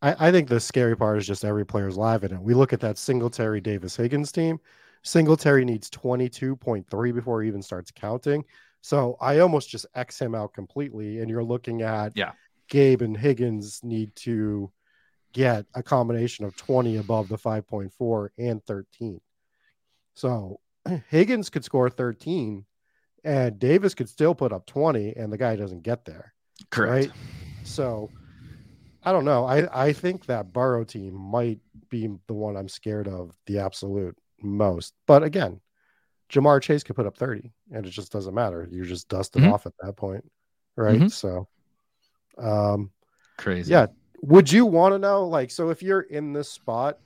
B: I, I think the scary part is just every player's live in it. We look at that Singletary Davis Higgins team. Singletary needs 22.3 before he even starts counting. So I almost just X him out completely. And you're looking at
A: yeah,
B: Gabe and Higgins need to get a combination of 20 above the 5.4 and 13. So Higgins could score 13 and Davis could still put up 20 and the guy doesn't get there.
A: Correct. Right?
B: So I don't know. I, I think that Burrow team might be the one I'm scared of the absolute most. But again, Ja'Marr Chase could put up 30 and it just doesn't matter. You're just dusted mm-hmm. off at that point. Right. Mm-hmm. So um
A: crazy.
B: Yeah. Would you want to know like so if you're in this spot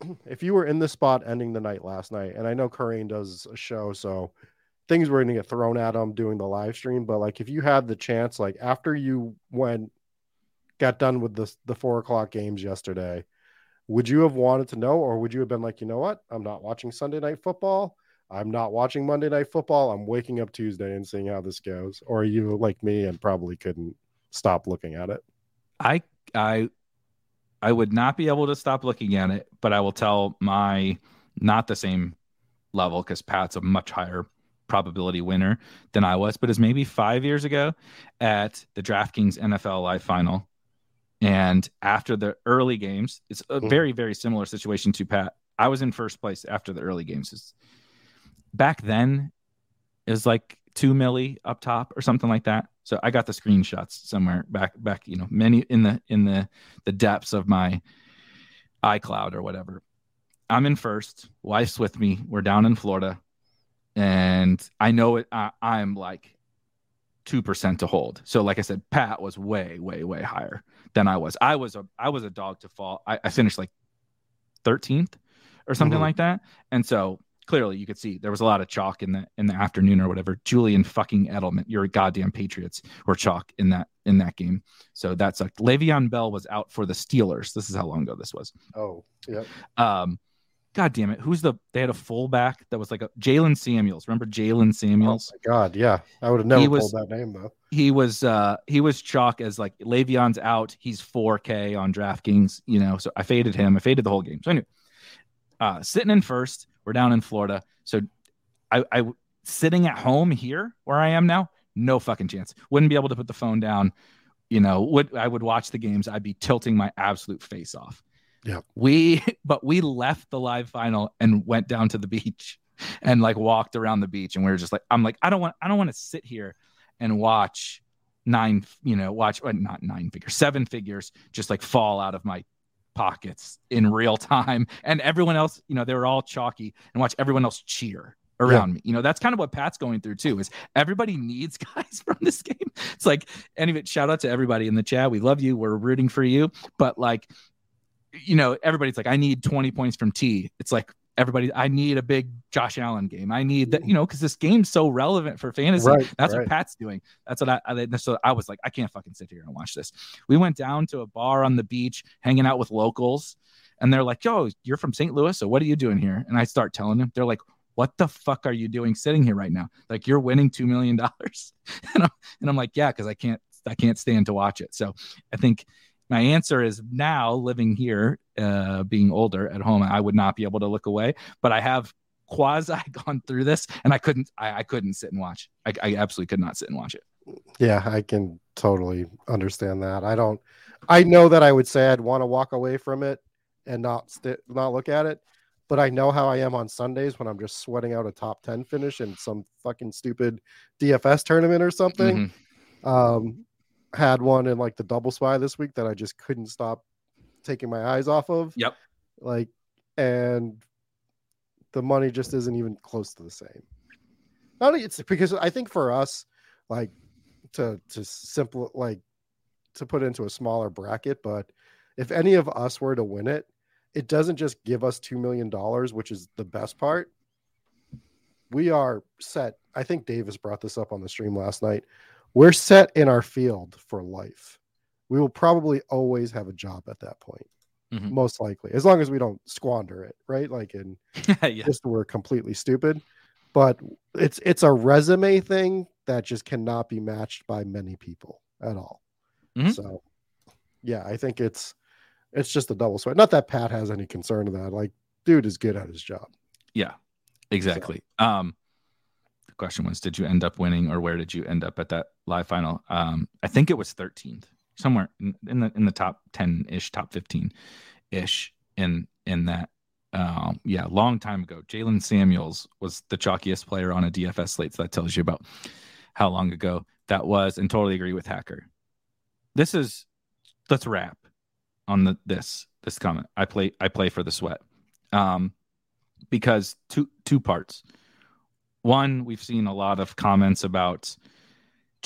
B: if you were in this spot ending the night last night, and I know Kerrane does a show, so things were going to get thrown at him doing the live stream. But like, if you had the chance, like after you went, got done with the the four o'clock games yesterday, would you have wanted to know, or would you have been like, you know what, I'm not watching Sunday night football. I'm not watching Monday night football. I'm waking up Tuesday and seeing how this goes. Or you like me and probably couldn't stop looking at it?
A: I I I would not be able to stop looking at it, but I will tell my not the same level because Pat's a much higher probability winner than I was, but it's maybe five years ago at the DraftKings NFL Live Final. And after the early games, it's a mm-hmm. very, very similar situation to Pat. I was in first place after the early games. Back then, it was like two milli up top or something like that. So I got the screenshots somewhere back, back, you know, many in the in the the depths of my iCloud or whatever. I'm in first. Wife's with me. We're down in Florida and I know it. I, I'm like two percent to hold. So, like I said, Pat was way, way, way higher than I was. I was a I was a dog to fall. I, I finished like thirteenth or something mm-hmm. like that, and so clearly you could see there was a lot of chalk in the in the afternoon or whatever. Julian fucking Edelman, your goddamn Patriots were chalk in that in that game. So that sucked. Le'Veon Bell was out for the Steelers. This is how long ago this was.
B: Oh, yeah.
A: Um, God damn it. Who's the they had a fullback that was like a Jaylen Samuels. Remember Jaylen Samuels?
B: Oh my god, yeah. I would have never was, pulled that name though.
A: He was uh he was chalk as like Le'Veon's out. He's 4K on DraftKings, you know. So I faded him. I faded the whole game. So anyway, uh sitting in first, we're down in Florida. So I I sitting at home here where I am now, no fucking chance. Wouldn't be able to put the phone down. You know, would I would watch the games, I'd be tilting my absolute face off.
B: Yeah.
A: We but we left the live final and went down to the beach and like walked around the beach and we were just like I'm like I don't want I don't want to sit here and watch nine you know watch well, not nine figures seven figures just like fall out of my pockets in real time and everyone else you know they were all chalky and watch everyone else cheer around yeah. me. You know, that's kind of what Pat's going through too. Is everybody needs guys from this game? It's like anyway, shout out to everybody in the chat. We love you. We're rooting for you. But like you know, everybody's like, I need 20 points from T. It's like everybody, I need a big Josh Allen game. I need that, you know, because this game's so relevant for fantasy. Right, That's right. what Pat's doing. That's what I, I so I was like, I can't fucking sit here and watch this. We went down to a bar on the beach, hanging out with locals, and they're like, Yo, you're from St. Louis, so what are you doing here? And I start telling them, they're like, what the fuck are you doing sitting here right now? Like you're winning two million dollars, and, I'm, and I'm like, yeah, because I can't, I can't stand to watch it. So I think my answer is now living here, uh, being older at home, I would not be able to look away, but I have quasi gone through this and I couldn't, I, I couldn't sit and watch. I, I absolutely could not sit and watch it.
B: Yeah, I can totally understand that. I don't, I know that I would say I'd want to walk away from it and not st- not look at it, but I know how I am on Sundays when I'm just sweating out a top 10 finish in some fucking stupid DFS tournament or something. Mm-hmm. Um, had one in like the double spy this week that I just couldn't stop taking my eyes off of.
A: Yep.
B: Like, and the money just isn't even close to the same. Not only it's because I think for us, like to to simple like to put into a smaller bracket, but if any of us were to win it, it doesn't just give us two million dollars, which is the best part. We are set. I think Davis brought this up on the stream last night we're set in our field for life. We will probably always have a job at that point. mm-hmm. most likely, as long as we don't squander it, right? Like in yeah. just we're completely stupid. But it's it's a resume thing that just cannot be matched by many people at all. Mm-hmm. So yeah, I think it's it's just a double sweat. Not that Pat has any concern of that. Like, dude is good at his job.
A: Yeah, exactly. So. Um, the question was, did you end up winning, or where did you end up at that live final? Um, I think it was 13th, somewhere in, in the in the top 10 ish, top 15 ish in in that. Um, yeah, long time ago. Jaylen Samuels was the chalkiest player on a DFS slate, so that tells you about how long ago that was. And totally agree with Hacker. This is let's wrap on the this this comment. I play I play for the sweat. Um because two two parts. One, we've seen a lot of comments about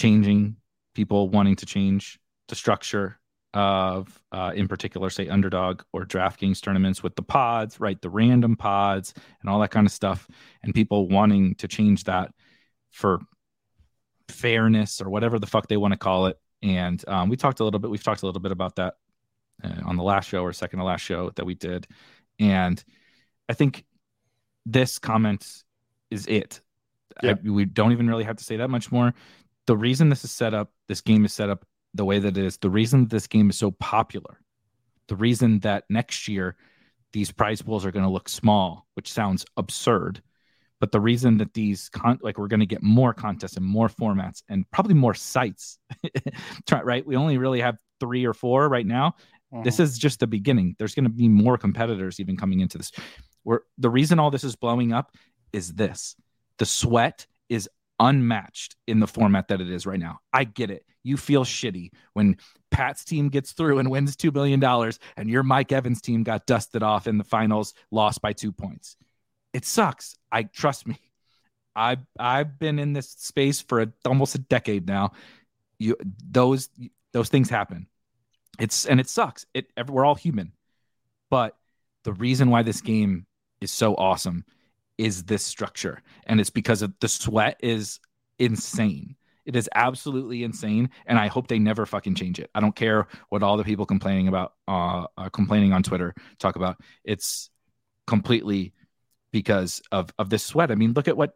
A: changing people wanting to change the structure of uh, in particular say underdog or draftkings tournaments with the pods right the random pods and all that kind of stuff and people wanting to change that for fairness or whatever the fuck they want to call it. And um, we talked a little bit we've talked a little bit about that uh, on the last show or second to last show that we did. And i think this comment is it. Yeah. I, we don't even really have to say that much more the reason this is set up this game is set up the way that it is the reason this game is so popular the reason that next year these prize pools are going to look small which sounds absurd but the reason that these con- like we're going to get more contests and more formats and probably more sites, right? We only really have three or four right now. Mm-hmm. This is just the beginning. There's going to be more competitors even coming into this. Where the reason all this is blowing up is this: the sweat is unmatched in the format that it is right now. I get it. You feel shitty when Pat's team gets through and wins $2 billion and your Mike Evans team got dusted off in the finals, lost by two points it sucks. I trust me. I've I've been in this space for a, almost a decade now. You those those things happen. It's and it sucks. It we're all human, but the reason why this game is so awesome is this structure, and it's because of the sweat is insane. It is absolutely insane, and I hope they never fucking change it. I don't care what all the people complaining about, uh, uh complaining on Twitter talk about. It's completely because of of this sweat. I mean, look at what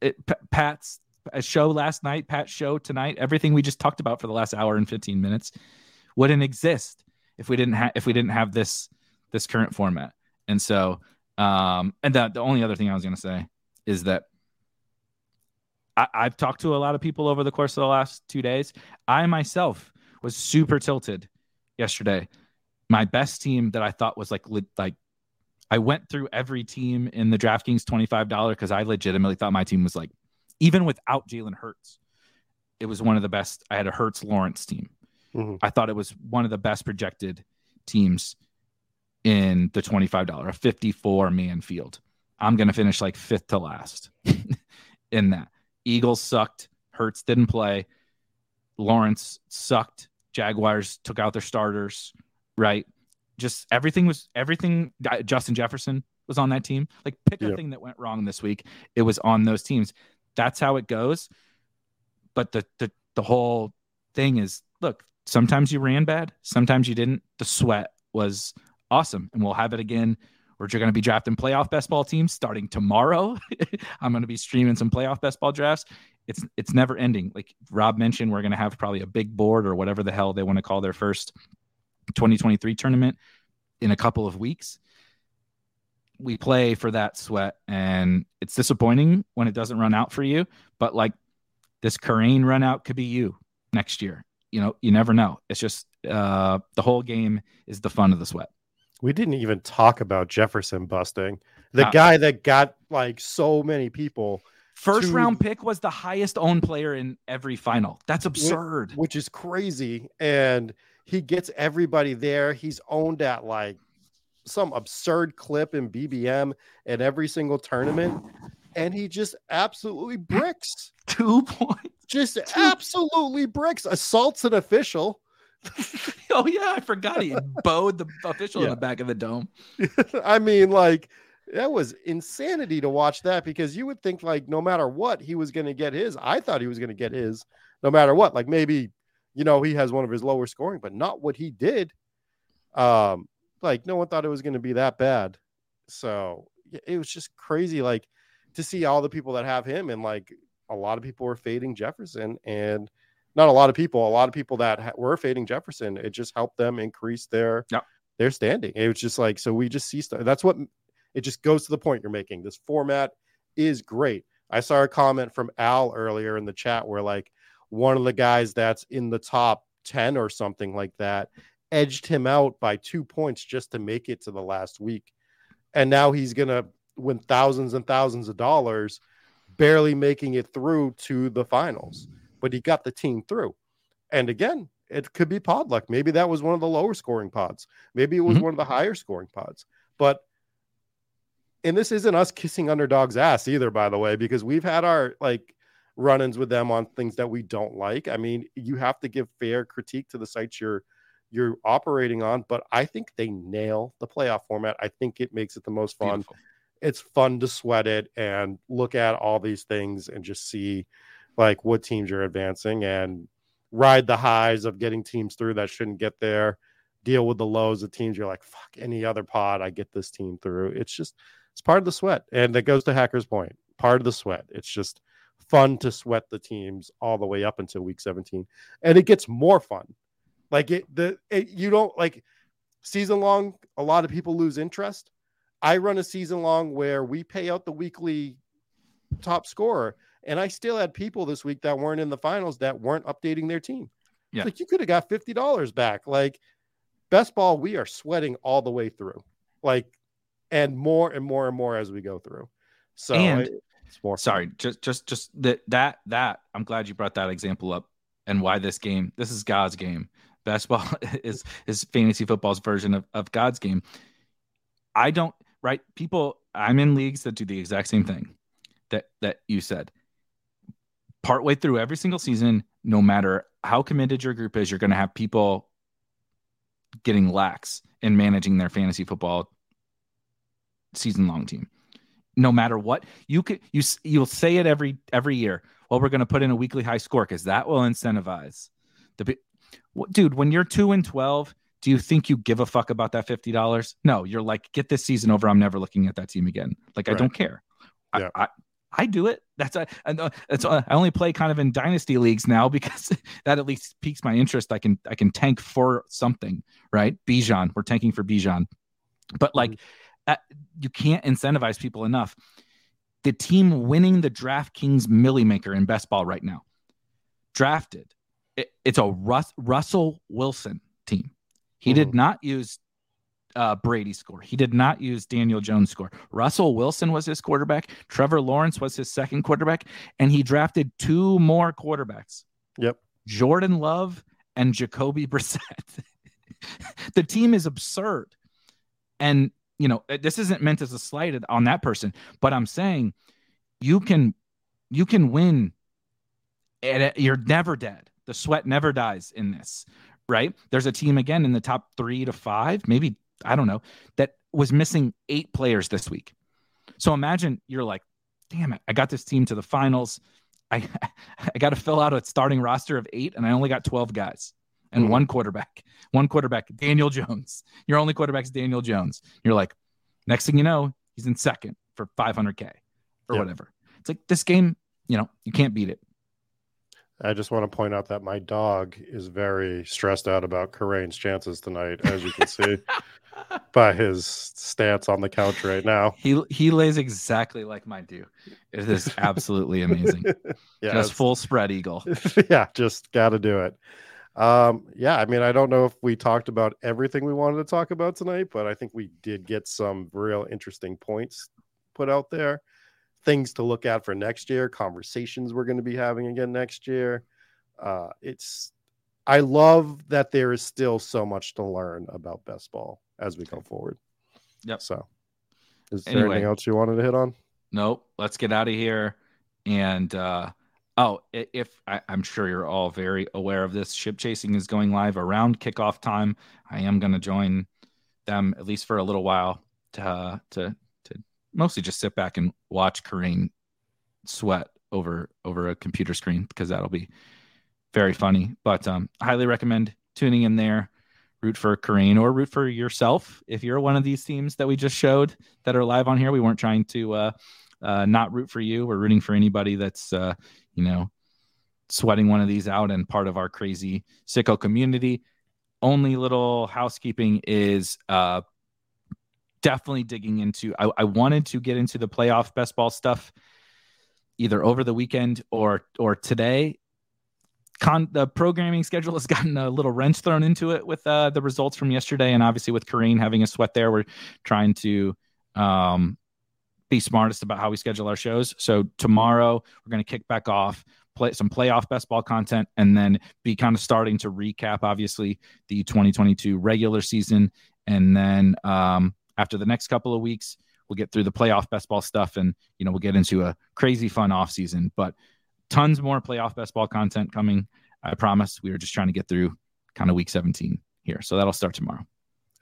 A: it, P- Pat's show last night, Pat's show tonight. Everything we just talked about for the last hour and fifteen minutes wouldn't exist if we didn't have if we didn't have this this current format. And so, um, and the the only other thing I was going to say is that I, I've talked to a lot of people over the course of the last two days. I myself was super tilted yesterday. My best team that I thought was like like I went through every team in the DraftKings $25 because I legitimately thought my team was like, even without Jalen Hurts, it was one of the best. I had a Hurts Lawrence team. Mm-hmm. I thought it was one of the best projected teams in the $25, a 54 man field. I'm going to finish like fifth to last in that. Eagles sucked. Hurts didn't play. Lawrence sucked. Jaguars took out their starters, right? just everything was everything. Uh, Justin Jefferson was on that team. Like pick a thing that went wrong this week. It was on those teams. That's how it goes. But the the the whole thing is look. Sometimes you ran bad. Sometimes you didn't. The sweat was awesome, and we'll have it again. We're going to be drafting playoff best ball teams starting tomorrow. I'm going to be streaming some playoff best ball drafts. It's it's never ending. Like Rob mentioned, we're going to have probably a big board or whatever the hell they want to call their first 2023 tournament in a couple of weeks. We play for that sweat, and it's disappointing when it doesn't run out for you. But like this Kerrane run out could be you next year. You know, you never know. It's just uh, the whole game is the fun of the sweat.
B: We didn't even talk about Jefferson busting the guy that got like so many people.
A: First to... round pick was the highest owned player in every final. That's absurd.
B: Which, which is crazy. And he gets everybody there. He's owned at like some absurd clip in BBM at every single tournament. And he just absolutely bricks.
A: Two points.
B: Just Two. absolutely bricks. Assaults an official.
A: oh yeah, I forgot he bowed the official yeah. in the back of the dome.
B: I mean, like that was insanity to watch that because you would think like no matter what he was going to get his. I thought he was going to get his no matter what. Like maybe you know, he has one of his lower scoring, but not what he did. Um, Like no one thought it was going to be that bad. So it was just crazy. Like to see all the people that have him and like a lot of people were fading Jefferson and not a lot of people, a lot of people that ha- were fading Jefferson. It just helped them increase their
A: yep.
B: their standing. It was just like so we just see stuff. That's what it just goes to the point you're making. This format is great. I saw a comment from Al earlier in the chat where like one of the guys that's in the top 10 or something like that edged him out by two points just to make it to the last week. And now he's going to win thousands and thousands of dollars, barely making it through to the finals. But he got the team through. And again, it could be pod luck. Maybe that was one of the lower scoring pods. Maybe it was mm-hmm. one of the higher scoring pods. But and this isn't us kissing underdogs ass either by the way because we've had our like run-ins with them on things that we don't like i mean you have to give fair critique to the sites you're you're operating on but i think they nail the playoff format i think it makes it the most fun Beautiful. it's fun to sweat it and look at all these things and just see like what teams you're advancing and ride the highs of getting teams through that shouldn't get there deal with the lows of teams you're like fuck any other pod i get this team through it's just it's part of the sweat. And that goes to Hacker's point. Part of the sweat. It's just fun to sweat the teams all the way up until week 17. And it gets more fun. Like it the it, you don't like season long, a lot of people lose interest. I run a season long where we pay out the weekly top scorer. And I still had people this week that weren't in the finals that weren't updating their team. Yeah. Like you could have got $50 back. Like best ball, we are sweating all the way through. Like and more and more and more as we go through. So
A: and, it's more. Sorry, fun. just just just that that that I'm glad you brought that example up and why this game. This is God's game. Best ball is is fantasy football's version of, of God's game. I don't right people. I'm in leagues that do the exact same thing that that you said. Partway through every single season, no matter how committed your group is, you're going to have people getting lax in managing their fantasy football season long team. No matter what, you could you you'll say it every every year. Well, we're going to put in a weekly high score because that will incentivize the dude. When you're two and twelve, do you think you give a fuck about that fifty dollars? No, you're like, get this season over. I'm never looking at that team again. Like right. I don't care. Yeah. I, I, I do it. That's a, that's a, I only play kind of in dynasty leagues now because that at least piques my interest. I can I can tank for something, right? Bijan, we're tanking for Bijan, but like mm-hmm uh, you can't incentivize people enough. The team winning the DraftKings Milly Maker in best ball right now, drafted. It, it's a Rus, Russell Wilson team. He did mm-hmm. not use uh, Brady score. He did not use Daniel Jones score. Russell Wilson was his quarterback. Trevor Lawrence was his second quarterback, and he drafted two more quarterbacks.
B: Yep,
A: Jordan Love and Jacoby Brissett. the team is absurd, and you know, uh, this isn't meant as a slight on that person, but I'm saying you can you can win and you're never dead. The sweat never dies in this, right? There's a team again in the top 3 to 5, maybe I don't know, that was missing 8 players this week. So imagine you're like, "Damn it, I got this team to the finals. I I got to fill out a starting roster of 8 and I only got 12 guys." and mm-hmm. one quarterback, one quarterback, Daniel Jones. Your only quarterback is Daniel Jones. You're like, next thing you know, he's in second for 500K or yep. whatever. It's like this game, you know, you can't beat it.
B: I just want to point out that my dog is very stressed out about Kerrane's chances tonight, as you can see by his stance on the couch right now.
A: He he lays exactly like mine do. It is absolutely amazing. yeah, just full spread eagle.
B: yeah, just got to do it. Um, yeah, I mean, I don't know if we talked about everything we wanted to talk about tonight, but I think we did get some real interesting points put out there. Things to look at for next year, conversations we're going to be having again next year. Uh, it's I love that there is still so much to learn about best ball as we go forward.
A: Yep.
B: So, is there anything else you wanted to hit on?
A: Nope. Let's get out of here. And uh, Oh, if I, am sure you're all very aware of this, ship chasing is going live around kickoff time. I am going to join them at least for a little while to uh, to to mostly just sit back and watch Kerrane sweat over over a computer screen because that'll be very funny. But um, highly recommend tuning in there. root for Kerrane or root for yourself if you're one of these teams that we just showed that are live on here. We weren't trying to uh, uh, not root for you. We're rooting for anybody that's uh, you know sweating one of these out and part of our crazy sicko community. Only little housekeeping is uh, definitely digging into. I, I wanted to get into the playoff best ball stuff either over the weekend or or today. Con, the programming schedule has gotten a little wrench thrown into it with uh, the results from yesterday, and obviously with Kerrane having a sweat there, we're trying to um, be smartest about how we schedule our shows. So tomorrow we're going to kick back off, play some playoff best ball content, and then be kind of starting to recap, obviously, the 2022 regular season, and then um, after the next couple of weeks, we'll get through the playoff best ball stuff, and you know we'll get into a crazy fun off season. But tons more playoff best ball content coming. I promise. We were just trying to get through kind of week 17 here, so that'll start tomorrow.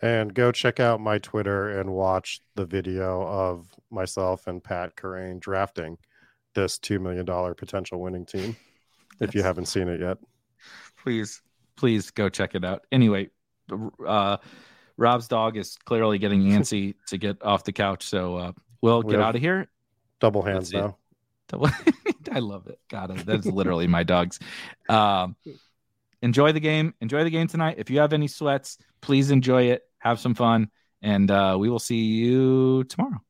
B: And go check out my Twitter and watch the video of myself and Pat Kerrane drafting this $2 million potential winning team if you haven't seen it yet.
A: Please, please go check it out. Anyway, uh, Rob's dog is clearly getting antsy to get off the couch, so uh, we'll we get out of here.
B: Double hands now.
A: Double. I love it. God, that's literally my dog's. Um, enjoy the game. Enjoy the game tonight. If you have any sweats, please enjoy it. Have some fun, and uh, we will see you tomorrow.